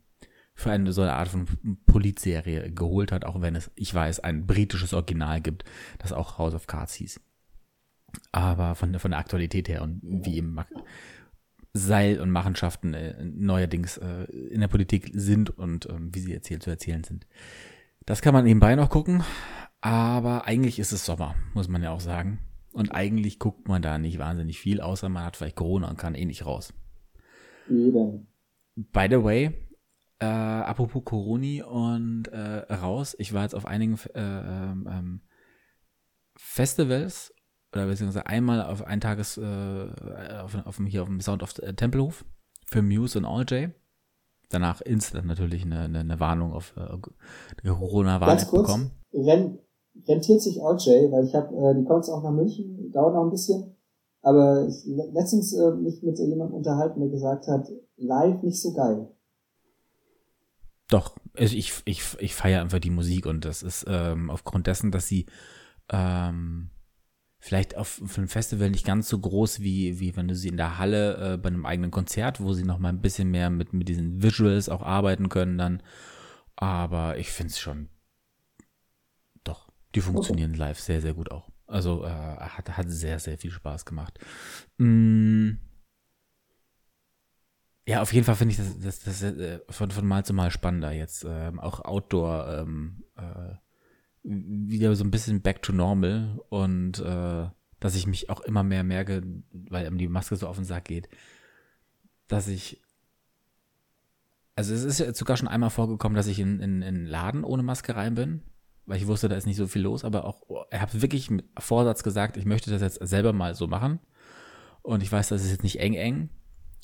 für eine so eine Art von Politserie geholt hat, auch wenn es, ich weiß, ein britisches Original gibt, das auch House of Cards hieß. Aber von, von der Aktualität her und wie eben Seil und Machenschaften äh, neuerdings äh, in der Politik sind und ähm, wie sie erzählt zu erzählen sind. Das kann man nebenbei noch gucken, aber eigentlich ist es Sommer, muss man ja auch sagen. Und eigentlich guckt man da nicht wahnsinnig viel, außer man hat vielleicht Corona und kann eh nicht raus. Eben. By the way, äh, apropos Coroni und äh, raus, ich war jetzt auf einigen äh, ähm, ähm Festivals oder beziehungsweise einmal auf ein Tages, äh, auf, auf, hier auf dem Sound of Tempelhof für Muse und All J. Danach instant natürlich eine, eine, eine Warnung auf äh, Corona-Warnung bekommen. Renn, rentiert sich All J, weil ich habe, äh, die kommt auch nach München, dauert noch ein bisschen. Aber ich letztens äh, mich mit jemandem unterhalten, der gesagt hat, live nicht so geil. Doch, also ich, ich, ich feiere einfach die Musik und das ist ähm, aufgrund dessen, dass sie ähm, vielleicht auf, auf einem Festival nicht ganz so groß wie, wie wenn du sie in der Halle äh, bei einem eigenen Konzert, wo sie noch mal ein bisschen mehr mit, mit diesen Visuals auch arbeiten können dann. Aber ich finde es schon, doch, die funktionieren okay. live sehr, sehr gut auch. Also äh, hat, hat sehr, sehr viel Spaß gemacht. Mm. Ja, auf jeden Fall finde ich das, das, das äh, von, von Mal zu Mal spannender jetzt. Ähm, auch Outdoor ähm, äh, wieder so ein bisschen back to normal und äh, dass ich mich auch immer mehr merke, weil die Maske so auf den Sack geht, dass ich also es ist ja sogar schon einmal vorgekommen, dass ich in, in, in Laden ohne Maske rein bin weil ich wusste, da ist nicht so viel los, aber auch, er hat wirklich mit Vorsatz gesagt, ich möchte das jetzt selber mal so machen. Und ich weiß, das ist jetzt nicht eng eng,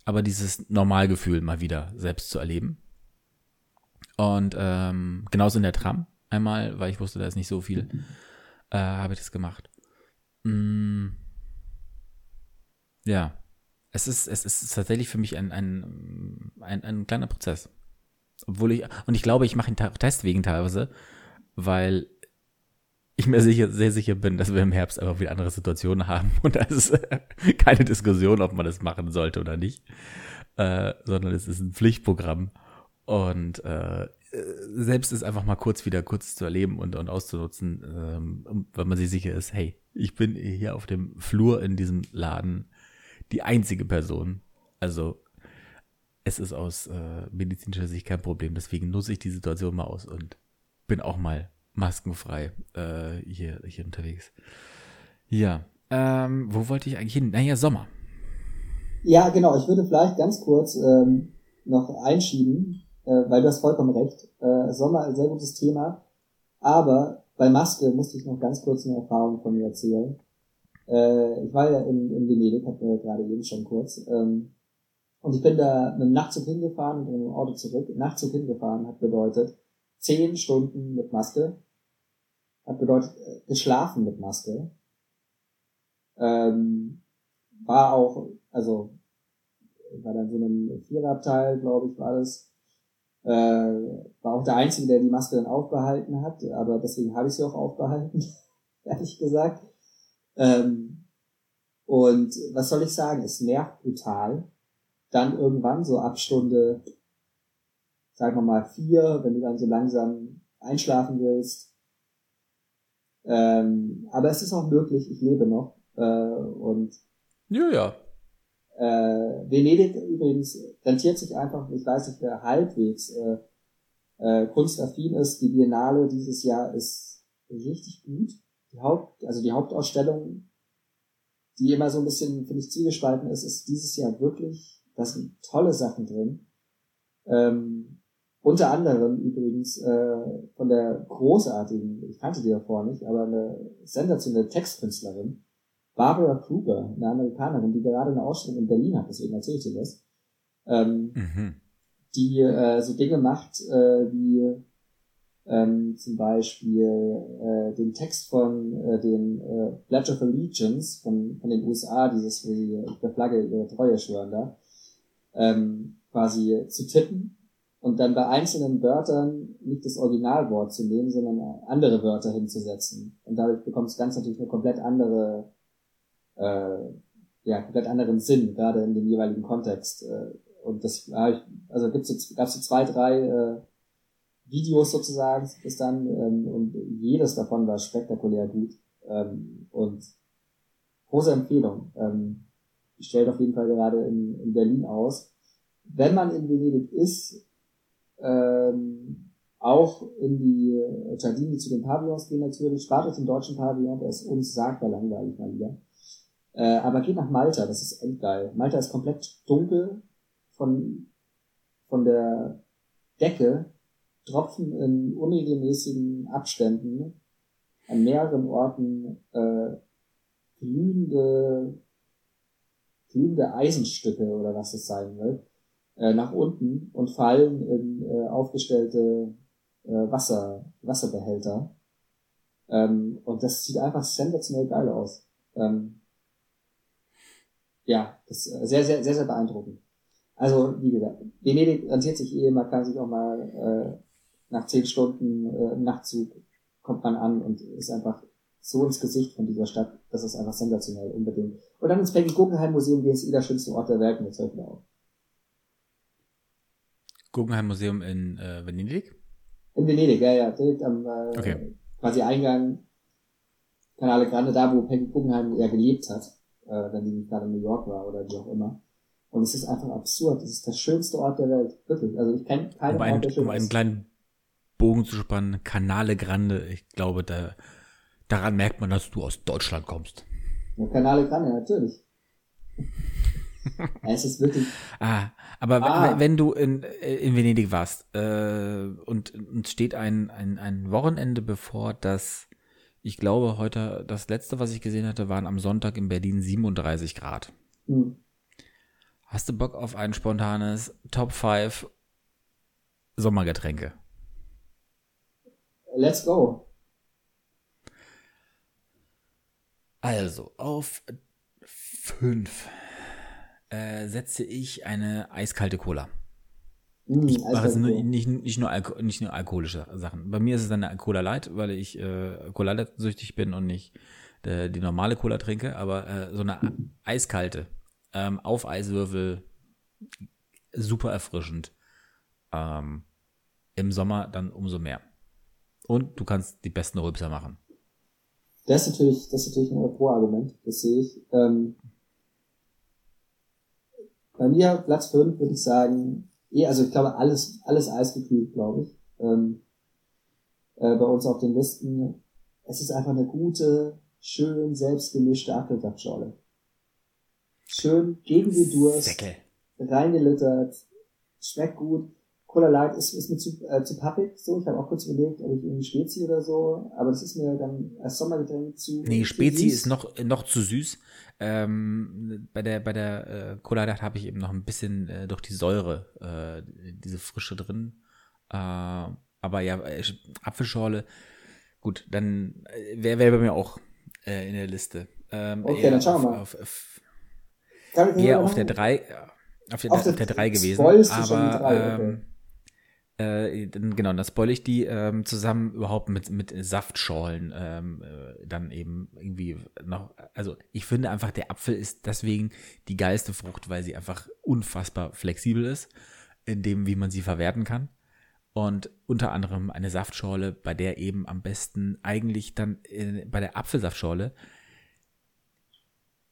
aber dieses Normalgefühl mal wieder selbst zu erleben. Und ähm, genauso in der Tram einmal, weil ich wusste, da ist nicht so viel, äh, habe ich das gemacht. Mm, ja, es ist, es ist tatsächlich für mich ein, ein, ein, ein kleiner Prozess. Obwohl ich, und ich glaube, ich mache ihn deswegen teilweise, weil ich mir sicher, sehr sicher bin, dass wir im Herbst einfach wieder andere Situationen haben und da ist keine Diskussion, ob man das machen sollte oder nicht, äh, sondern es ist ein Pflichtprogramm und äh, selbst ist einfach mal kurz wieder kurz zu erleben und, und auszunutzen, ähm, weil man sich sicher ist, hey, ich bin hier auf dem Flur in diesem Laden die einzige Person. Also es ist aus äh, medizinischer Sicht kein Problem, deswegen nutze ich die Situation mal aus und bin auch mal maskenfrei äh, hier, hier unterwegs. Ja, ähm, wo wollte ich eigentlich hin? Naja, Sommer. Ja, genau. Ich würde vielleicht ganz kurz ähm, noch einschieben, äh, weil du hast vollkommen recht. Äh, Sommer, ein sehr gutes Thema. Aber bei Maske musste ich noch ganz kurz eine Erfahrung von mir erzählen. Äh, ich war ja in, in Venedig, hatten wir gerade eben schon kurz. Ähm, und ich bin da mit dem Nachtzug hingefahren und mit dem Auto zurück. Nachtzug hingefahren hat bedeutet, zehn Stunden mit Maske. Hat bedeutet, äh, geschlafen mit Maske. Ähm, war auch, also war dann so ein Viererabteil, glaube ich, war das. Äh, war auch der Einzige, der die Maske dann aufbehalten hat, aber deswegen habe ich sie auch aufbehalten, ehrlich gesagt. Ähm, und was soll ich sagen? Es nervt brutal. Dann irgendwann so ab Stunde sagen wir mal vier, wenn du dann so langsam einschlafen willst. Ähm, aber es ist auch möglich, ich lebe noch. Äh, und ja, ja. Äh, Venedig übrigens rentiert sich einfach, ich weiß nicht, wer halbwegs äh, äh, kunstaffin ist. Die Biennale dieses Jahr ist richtig gut. Die Haupt, also die Hauptausstellung, die immer so ein bisschen, finde ich, zielgespalten ist, ist dieses Jahr wirklich, da sind tolle Sachen drin. Ähm, unter anderem übrigens äh, von der großartigen, ich kannte die davor nicht, aber eine sensationelle Textkünstlerin, Barbara Kruger, eine Amerikanerin, die gerade eine Ausstellung in Berlin hat, deswegen erzähle ich dir das, ähm, mhm. die äh, so Dinge macht, äh, wie ähm, zum Beispiel äh, den Text von äh, den äh, Pledge of Allegiance von, von den USA, dieses, wo sie der Flagge ihre Treue schwören da, ähm, quasi zu tippen und dann bei einzelnen Wörtern nicht das Originalwort zu nehmen, sondern andere Wörter hinzusetzen. Und dadurch bekommt es ganz natürlich eine komplett andere, äh, ja, komplett anderen Sinn, gerade in dem jeweiligen Kontext. Äh, und das, ja, ich, also gibt's jetzt, gab's so zwei, drei äh, Videos sozusagen bis dann, ähm, und jedes davon war spektakulär gut. Ähm, und große Empfehlung. Ähm, stellt auf jeden Fall gerade in, in Berlin aus. Wenn man in Venedig ist, ähm, auch in die Giardini zu den Pavillons gehen natürlich. Spart im deutschen Pavillon, der ist uns sagbar langweilig mal wieder. Äh, aber geht nach Malta, das ist endgeil. Malta ist komplett dunkel von, von der Decke, tropfen in unregelmäßigen Abständen an mehreren Orten äh, glühende, glühende Eisenstücke oder was es sein wird äh, nach unten und fallen in äh, aufgestellte äh, Wasser, Wasserbehälter. Ähm, und das sieht einfach sensationell geil aus. Ähm, ja, das ist sehr, sehr, sehr, sehr beeindruckend. Also, wie gesagt, Venedig rentiert sich eh, man kann sich auch mal äh, nach zehn Stunden äh, Nachtzug kommt man an und ist einfach so ins Gesicht von dieser Stadt, das ist einfach sensationell, unbedingt. Und dann ins Peggy Guggenheim Museum ist eh der schönste Ort der Welt, mit Zweifel auch. Guggenheim Museum in äh, Venedig? In Venedig, ja, ja, direkt am äh, okay. quasi Eingang Kanale Grande, da wo Peggy Guggenheim ja gelebt hat, äh, wenn die gerade in New York war oder wie auch immer. Und es ist einfach absurd. Es ist der schönste Ort der Welt. Wirklich. Also ich kenne keinen um Ort, der schön Um einen kleinen Bogen zu spannen, Canale Grande, ich glaube, da, daran merkt man, dass du aus Deutschland kommst. Ja, Canale Grande, natürlich. es ist wirklich. Ah, aber ah. wenn du in, in Venedig warst äh, und uns steht ein, ein, ein Wochenende bevor, das, ich glaube, heute, das letzte, was ich gesehen hatte, waren am Sonntag in Berlin 37 Grad. Hm. Hast du Bock auf ein spontanes Top 5 Sommergetränke? Let's go. Also, auf 5 äh, setze ich eine eiskalte Cola. Mm, ich mache es nicht, nicht, nur Alko nicht nur alkoholische Sachen. Bei mir ist es eine Cola Light, weil ich äh, Cola Light süchtig bin und nicht äh, die normale Cola trinke, aber äh, so eine eiskalte ähm, auf Eiswürfel, super erfrischend. Ähm, Im Sommer dann umso mehr. Und du kannst die besten Rülpser machen. Das ist natürlich, das ist natürlich ein Pro-Argument, das sehe ich. Ähm, bei mir Platz 5 würde ich sagen, eh, also ich glaube, alles, alles eisgekühlt, glaube ich. Ähm, äh, bei uns auf den Listen. Es ist einfach eine gute, schön selbstgemischte Apfelsaftschorle. Schön gegen den Durst. Säcke. Reingelittert. Schmeckt gut. Cola Light ist, ist mir zu, äh, zu pappig, so. Ich habe auch kurz überlegt, ob ich irgendwie Spezi oder so, aber das ist mir dann als Sommergetränk zu. Nee, Spezi ist noch, noch zu süß. Ähm, bei der, bei der äh, Cola Light habe ich eben noch ein bisschen äh, durch die Säure, äh, diese Frische drin. Äh, aber ja, äh, Apfelschorle, gut, dann äh, wäre wär bei mir auch äh, in der Liste. Ähm, okay, dann schauen wir mal. Auf, auf, eher auf der 3 auf der, auf der, 3 gewesen. Aber drei, okay. ähm, äh, genau, das spoil ich die ähm, zusammen überhaupt mit, mit Saftschorlen ähm, äh, dann eben irgendwie noch. Also ich finde einfach, der Apfel ist deswegen die geilste Frucht, weil sie einfach unfassbar flexibel ist, in dem, wie man sie verwerten kann. Und unter anderem eine Saftschorle, bei der eben am besten eigentlich dann äh, bei der Apfelsaftschorle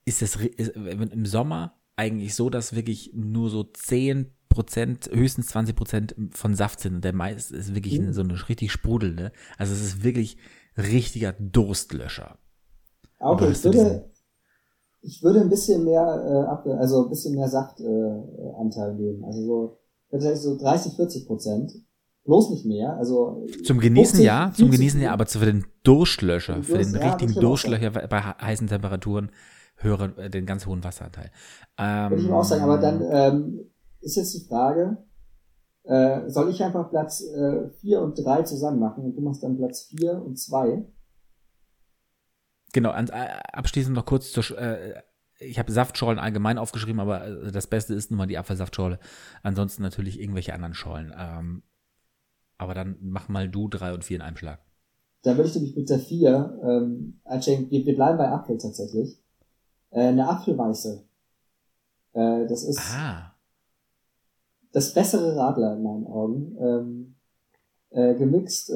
ist es im Sommer eigentlich so, dass wirklich nur so 10 Prozent, höchstens 20 Prozent von Saft sind. Und der Mais ist wirklich mhm. so eine richtig sprudelnde. Also es ist wirklich richtiger Durstlöscher. Okay, ich würde, ich würde ein bisschen mehr, äh, also ein bisschen mehr Saftanteil äh, nehmen. Also so, tatsächlich so 30, 40 Prozent. Bloß nicht mehr. Also zum Genießen 50, ja, zum Genießen ja, aber für den Durstlöscher, für den richtigen ja, Durstlöcher bei heißen Temperaturen höre äh, den ganz hohen Wasseranteil. Ähm, Würde ich auch sagen, aber dann ähm, ist jetzt die Frage, äh, soll ich einfach Platz äh, 4 und 3 zusammen machen und du machst dann Platz 4 und 2? Genau, an, abschließend noch kurz zur, äh, ich habe Saftschorlen allgemein aufgeschrieben, aber äh, das Beste ist nun mal die Apfelsaftschorle. Ansonsten natürlich irgendwelche anderen Schorlen. Ähm, aber dann mach mal du 3 und 4 in einem Schlag. Da würde ich nämlich mit der 4 ähm, einschenken. Wir, wir bleiben bei Apfel tatsächlich. Äh, eine Apfelweiße. Äh, das ist ah. Das bessere Radler in meinen Augen. Ähm, äh, gemixt äh,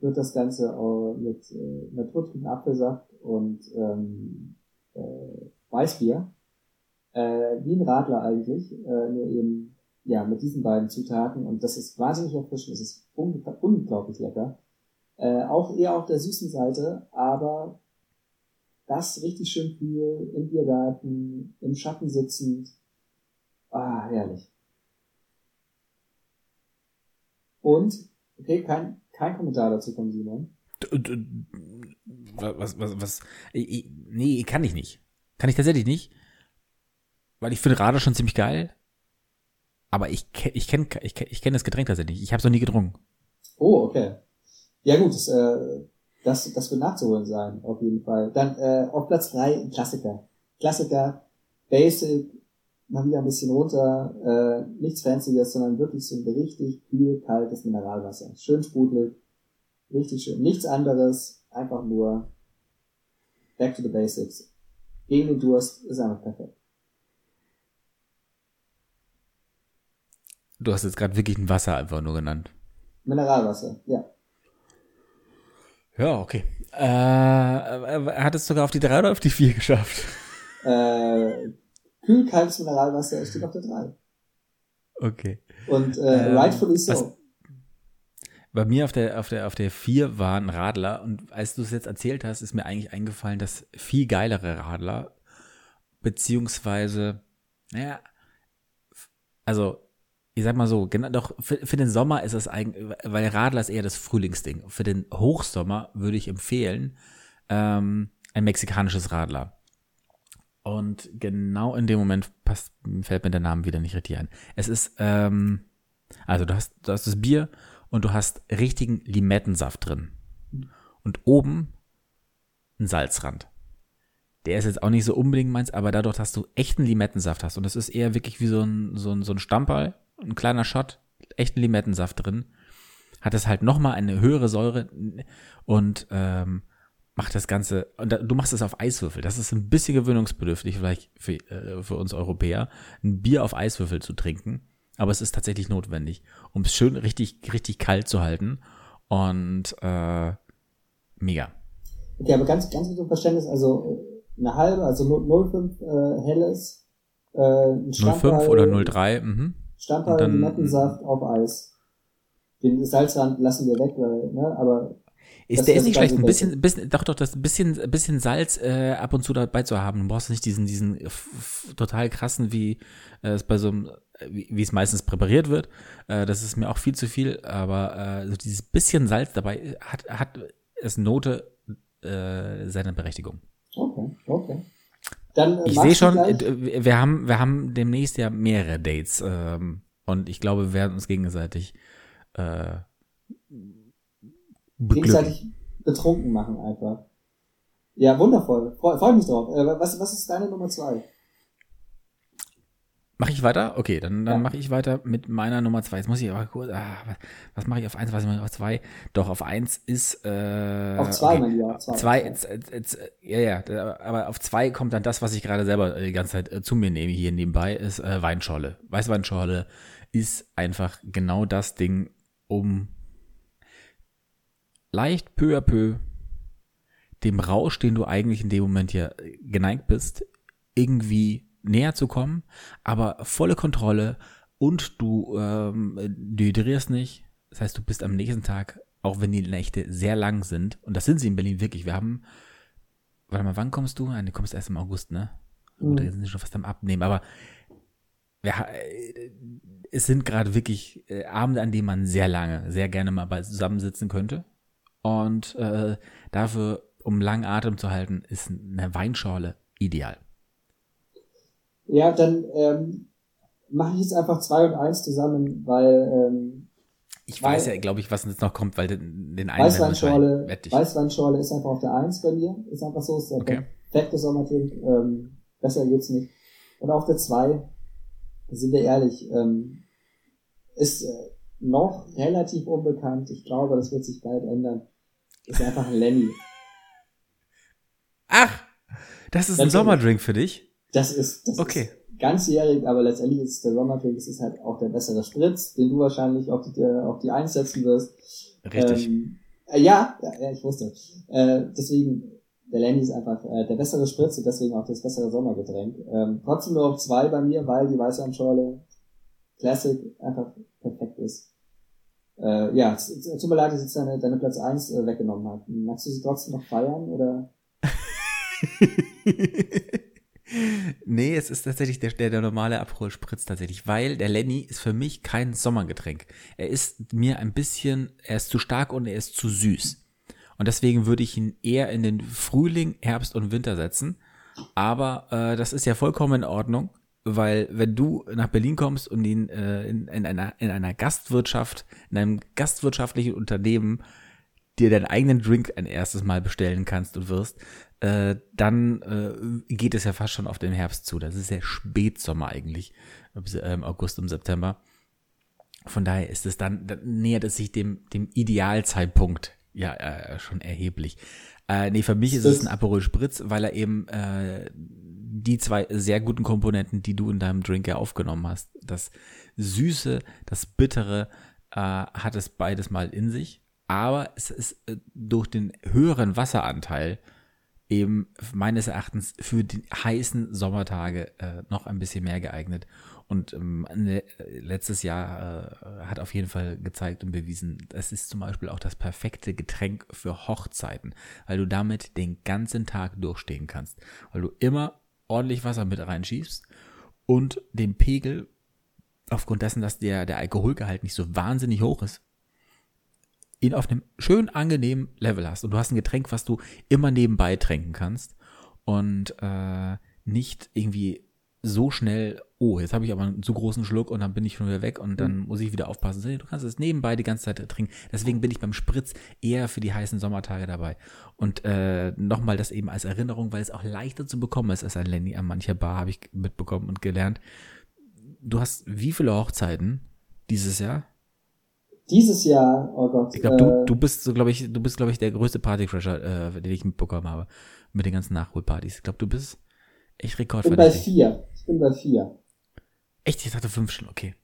wird das Ganze auch mit äh, naturtrüben Apfelsaft und ähm, äh, Weißbier. Äh, wie ein Radler eigentlich, äh, nur eben ja mit diesen beiden Zutaten und das ist wahnsinnig erfrischend, es ist unglaublich lecker. Äh, auch eher auf der süßen Seite, aber das richtig schön kühl, im Biergarten, im Schatten sitzend. Ah, herrlich. Und, okay, kein, kein Kommentar dazu von Simon. Was, was, was, nee, kann ich nicht. Kann ich tatsächlich nicht. Weil ich finde Radler schon ziemlich geil. Aber ich, ich kenne ich kenn, ich kenn das Getränk tatsächlich. Ich habe es noch nie getrunken. Oh, okay. Ja gut, das, äh, das, das wird nachzuholen sein, auf jeden Fall. Dann äh, auf Platz drei ein Klassiker. Klassiker, Basic, mal wieder ein bisschen runter, äh, nichts Fancyes, sondern wirklich so ein richtig kühl, kaltes Mineralwasser. Schön sprudelig, richtig schön. Nichts anderes, einfach nur back to the basics. Gegen den Durst ist einfach perfekt. Du hast jetzt gerade wirklich ein Wasser einfach nur genannt. Mineralwasser, ja. Ja, okay. Äh, hat es sogar auf die drei oder auf die vier geschafft? Äh, kühl, kaltes Mineralwasser steht auf der drei. Okay. Und äh, ähm, rightfully so. Was, bei mir auf der, auf der, auf der vier war ein Radler und als du es jetzt erzählt hast, ist mir eigentlich eingefallen, dass viel geilere Radler, beziehungsweise, naja, also ich sag mal so, genau, doch für, für den Sommer ist es eigentlich, weil Radler ist eher das Frühlingsding. Für den Hochsommer würde ich empfehlen, ähm, ein mexikanisches Radler. Und genau in dem Moment passt, fällt mir der Name wieder nicht richtig ein. Es ist, ähm, also du hast, du hast das Bier und du hast richtigen Limettensaft drin. Und oben ein Salzrand. Der ist jetzt auch nicht so unbedingt meins, aber dadurch, dass du echten Limettensaft hast und das ist eher wirklich wie so ein, so ein, so ein Stammball, ein kleiner Shot, echten Limettensaft drin, hat es halt nochmal eine höhere Säure und ähm, macht das Ganze, und du machst es auf Eiswürfel. Das ist ein bisschen gewöhnungsbedürftig, vielleicht für, äh, für uns Europäer, ein Bier auf Eiswürfel zu trinken. Aber es ist tatsächlich notwendig, um es schön richtig, richtig kalt zu halten. Und äh, mega. Okay, aber ganz, ganz gut Verständnis, also äh, eine halbe, also 0,5 äh, helles, äh, 0,5 oder 0,3, mhm. Stammball, Limettensaft auf Eis. Den Salzrand lassen wir weg, weil, ne, aber. Ist, der ist nicht schlecht. Ein bisschen, bisschen, doch, doch, das bisschen, bisschen Salz äh, ab und zu dabei zu haben. Du brauchst nicht diesen, diesen total krassen, wie äh, es bei so einem, wie, wie es meistens präpariert wird. Äh, das ist mir auch viel zu viel, aber äh, so dieses bisschen Salz dabei hat, hat es Note äh, seine Berechtigung. Okay, okay. Dann, äh, ich sehe schon, äh, wir haben, wir haben demnächst ja mehrere Dates ähm, und ich glaube, wir werden uns gegenseitig äh, gegenseitig betrunken machen einfach. Ja, wundervoll. Freue freu mich drauf. Äh, was, was ist deine Nummer zwei? Mache ich weiter? Okay, dann, dann ja. mache ich weiter mit meiner Nummer zwei. Jetzt muss ich aber kurz, ah, was, was mache ich auf eins, was mache ich auf zwei? Doch, auf eins ist, äh, Auf zwei, okay. mein Lieber, auf zwei. zwei jetzt, jetzt, jetzt, ja, ja, aber auf zwei kommt dann das, was ich gerade selber die ganze Zeit äh, zu mir nehme hier nebenbei, ist äh, Weinschorle. Weißweinschorle ist einfach genau das Ding, um leicht peu à peu dem Rausch, den du eigentlich in dem Moment ja geneigt bist, irgendwie näher zu kommen, aber volle Kontrolle und du ähm, dehydrierst nicht. Das heißt, du bist am nächsten Tag, auch wenn die Nächte sehr lang sind, und das sind sie in Berlin wirklich. Wir haben, warte mal, wann kommst du? Nein, du kommst erst im August, ne? Mhm. Oder sind sie schon fast am Abnehmen, aber ja, es sind gerade wirklich äh, Abende, an denen man sehr lange, sehr gerne mal zusammensitzen könnte. Und äh, dafür, um langen Atem zu halten, ist eine Weinschorle ideal. Ja, dann ähm, mache ich jetzt einfach zwei und eins zusammen, weil ähm, ich weiß ja, glaube ich, was jetzt noch kommt, weil den, den einen Weißweinschorle, Weißweinschorle ist einfach auf der Eins bei mir. Ist einfach so, ist der okay. perfekte Sommertrink. Ähm, besser geht's nicht. Und auf der zwei, sind wir ehrlich, ähm, ist äh, noch relativ unbekannt. Ich glaube, das wird sich bald ändern. Ist einfach ein Lenny. Ach, das ist das ein Sommerdrink für dich? Das ist, das okay. ist ganzjährig, aber letztendlich ist es der Sommerdrink, es ist halt auch der bessere Spritz, den du wahrscheinlich auf die, auf die einsetzen wirst. Richtig. Ähm, äh, ja, ja, ich wusste. Äh, deswegen, der Landy ist einfach äh, der bessere Spritz und deswegen auch das bessere Sommergetränk. Ähm, trotzdem nur auf zwei bei mir, weil die Weißweinschorle Classic einfach perfekt ist. Äh, ja, tut mir leid, dass ich deine, deine Platz eins äh, weggenommen habe. Magst du sie trotzdem noch feiern oder? Nee, es ist tatsächlich der, der, der normale Abholspritz tatsächlich, weil der Lenny ist für mich kein Sommergetränk. Er ist mir ein bisschen, er ist zu stark und er ist zu süß. Und deswegen würde ich ihn eher in den Frühling, Herbst und Winter setzen. Aber äh, das ist ja vollkommen in Ordnung, weil wenn du nach Berlin kommst und ihn äh, in, in, einer, in einer Gastwirtschaft, in einem gastwirtschaftlichen Unternehmen dir deinen eigenen Drink ein erstes Mal bestellen kannst und wirst, äh, dann äh, geht es ja fast schon auf den Herbst zu. Das ist ja Spätsommer eigentlich, im August und September. Von daher ist es dann, dann nähert es sich dem, dem Idealzeitpunkt ja äh, schon erheblich. Äh, nee, für mich ist es ein Aperol Spritz, weil er eben äh, die zwei sehr guten Komponenten, die du in deinem Drink ja aufgenommen hast, das Süße, das Bittere, äh, hat es beides mal in sich. Aber es ist äh, durch den höheren Wasseranteil eben meines Erachtens für die heißen Sommertage äh, noch ein bisschen mehr geeignet. Und ähm, ne, letztes Jahr äh, hat auf jeden Fall gezeigt und bewiesen, das ist zum Beispiel auch das perfekte Getränk für Hochzeiten, weil du damit den ganzen Tag durchstehen kannst, weil du immer ordentlich Wasser mit reinschießt und den Pegel aufgrund dessen, dass der, der Alkoholgehalt nicht so wahnsinnig hoch ist, ihn auf einem schön angenehmen Level hast. Und du hast ein Getränk, was du immer nebenbei tränken kannst und äh, nicht irgendwie so schnell, oh, jetzt habe ich aber einen zu großen Schluck und dann bin ich schon wieder weg und dann mhm. muss ich wieder aufpassen. Du kannst es nebenbei die ganze Zeit trinken. Deswegen bin ich beim Spritz eher für die heißen Sommertage dabei. Und äh, nochmal das eben als Erinnerung, weil es auch leichter zu bekommen ist als ein Lenny an mancher Bar, habe ich mitbekommen und gelernt. Du hast wie viele Hochzeiten dieses Jahr? Dieses Jahr, oh Gott. Ich glaube, äh, du, du bist so, glaube ich, du bist, glaube ich, der größte Partycrasher, äh, den ich mitbekommen habe. Mit den ganzen Nachholpartys. Ich glaube, du bist echt rekordverdächtig. Ich bin bei vier. Ich bin bei vier. Echt? Ich dachte fünf schon, okay.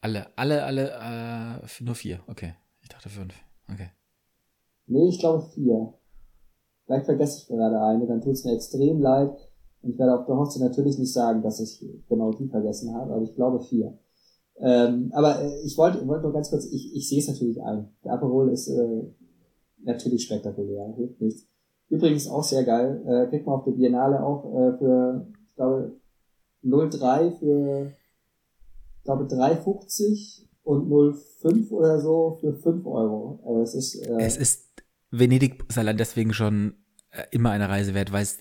Alle, alle, alle, äh, nur vier, okay. Ich dachte fünf, okay. Nee, ich glaube vier. Vielleicht vergesse ich gerade eine, dann tut es mir extrem leid. Und ich werde auf der Hochzeit natürlich nicht sagen, dass ich genau die vergessen habe, aber ich glaube vier. Ähm, aber äh, ich wollte wollte nur ganz kurz, ich, ich sehe es natürlich ein. Der Aperol ist äh, natürlich spektakulär, hilft nichts. Übrigens auch sehr geil, äh, kriegt man auf der Biennale auch äh, für, ich glaube, 03 für, ich glaube, 3,50 und 0,5 oder so für 5 Euro. Also es ist, äh, es ist Venedig Saarland deswegen schon äh, immer eine Reise wert, weil es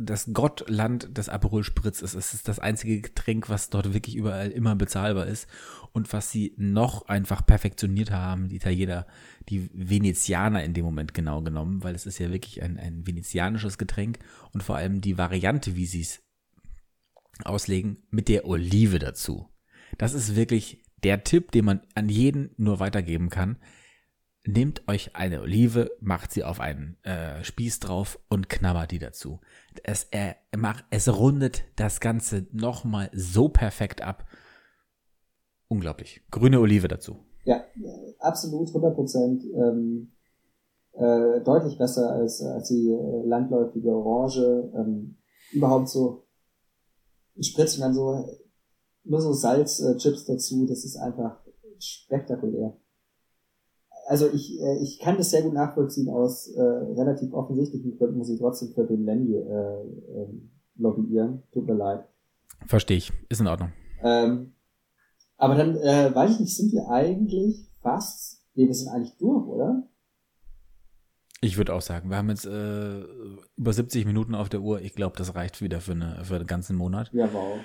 das Gottland des Aperol Spritz ist. Es ist das einzige Getränk, was dort wirklich überall immer bezahlbar ist und was sie noch einfach perfektioniert haben, die Italiener, die Venezianer in dem Moment genau genommen, weil es ist ja wirklich ein, ein venezianisches Getränk und vor allem die Variante, wie sie es auslegen, mit der Olive dazu. Das ist wirklich der Tipp, den man an jeden nur weitergeben kann nehmt euch eine Olive, macht sie auf einen äh, Spieß drauf und knabbert die dazu. Es, äh, macht, es rundet das Ganze nochmal so perfekt ab. Unglaublich. Grüne Olive dazu. Ja, absolut, 100 Prozent. Ähm, äh, deutlich besser als, als die äh, landläufige Orange. Ähm, überhaupt so Spritzen dann so nur so Salzchips äh, dazu. Das ist einfach spektakulär also ich, äh, ich kann das sehr gut nachvollziehen aus äh, relativ offensichtlichen Gründen, muss ich trotzdem für den Lenny äh, äh, lobbyieren. Tut mir leid. Verstehe ich. Ist in Ordnung. Ähm, aber dann, äh, weiß ich nicht, sind wir eigentlich fast, nee, wir sind eigentlich durch, oder? Ich würde auch sagen, wir haben jetzt äh, über 70 Minuten auf der Uhr. Ich glaube, das reicht wieder für, eine, für einen ganzen Monat. Ja, wow.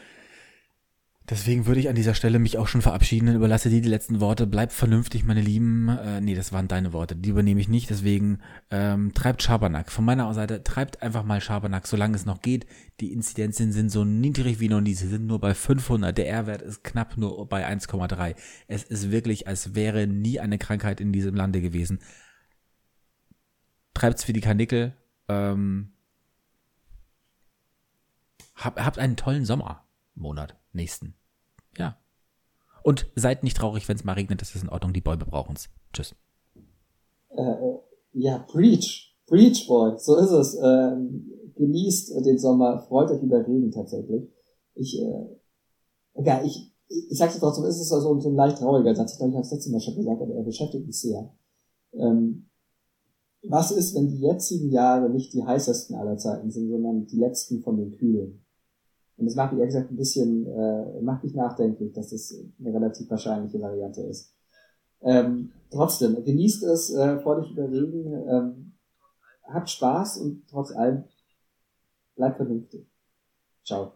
Deswegen würde ich an dieser Stelle mich auch schon verabschieden, überlasse dir die letzten Worte. Bleibt vernünftig, meine Lieben. Äh, nee, das waren deine Worte. Die übernehme ich nicht. Deswegen ähm, treibt Schabernack. Von meiner Seite treibt einfach mal Schabernack, solange es noch geht. Die Inzidenzien sind so niedrig wie noch nie. Sie sind nur bei 500. Der R-Wert ist knapp nur bei 1,3. Es ist wirklich, als wäre nie eine Krankheit in diesem Lande gewesen. Treibt's für die Kanickel. Ähm, hab, habt einen tollen Sommermonat nächsten. Ja. Und seid nicht traurig, wenn es mal regnet, das ist in Ordnung, die Bäume brauchen es. Tschüss. Äh, ja, preach. Preach, boy. So ist es. Ähm, genießt den Sommer, freut euch über Regen tatsächlich. Ich, äh, ja, ich, ich sag's trotzdem, ist es also so ein leicht trauriger Satz. Ich glaube, ich habe es letztes Mal schon gesagt, aber er beschäftigt mich sehr. Ähm, was ist, wenn die jetzigen Jahre nicht die heißesten aller Zeiten sind, sondern die letzten von den kühlen? Und das macht mich ehrlich gesagt ein bisschen, äh, macht mich nachdenklich, dass das eine relativ wahrscheinliche Variante ist. Ähm, trotzdem, genießt es, äh, freut euch über Regen, ähm, habt Spaß und trotz allem bleibt vernünftig. Ciao.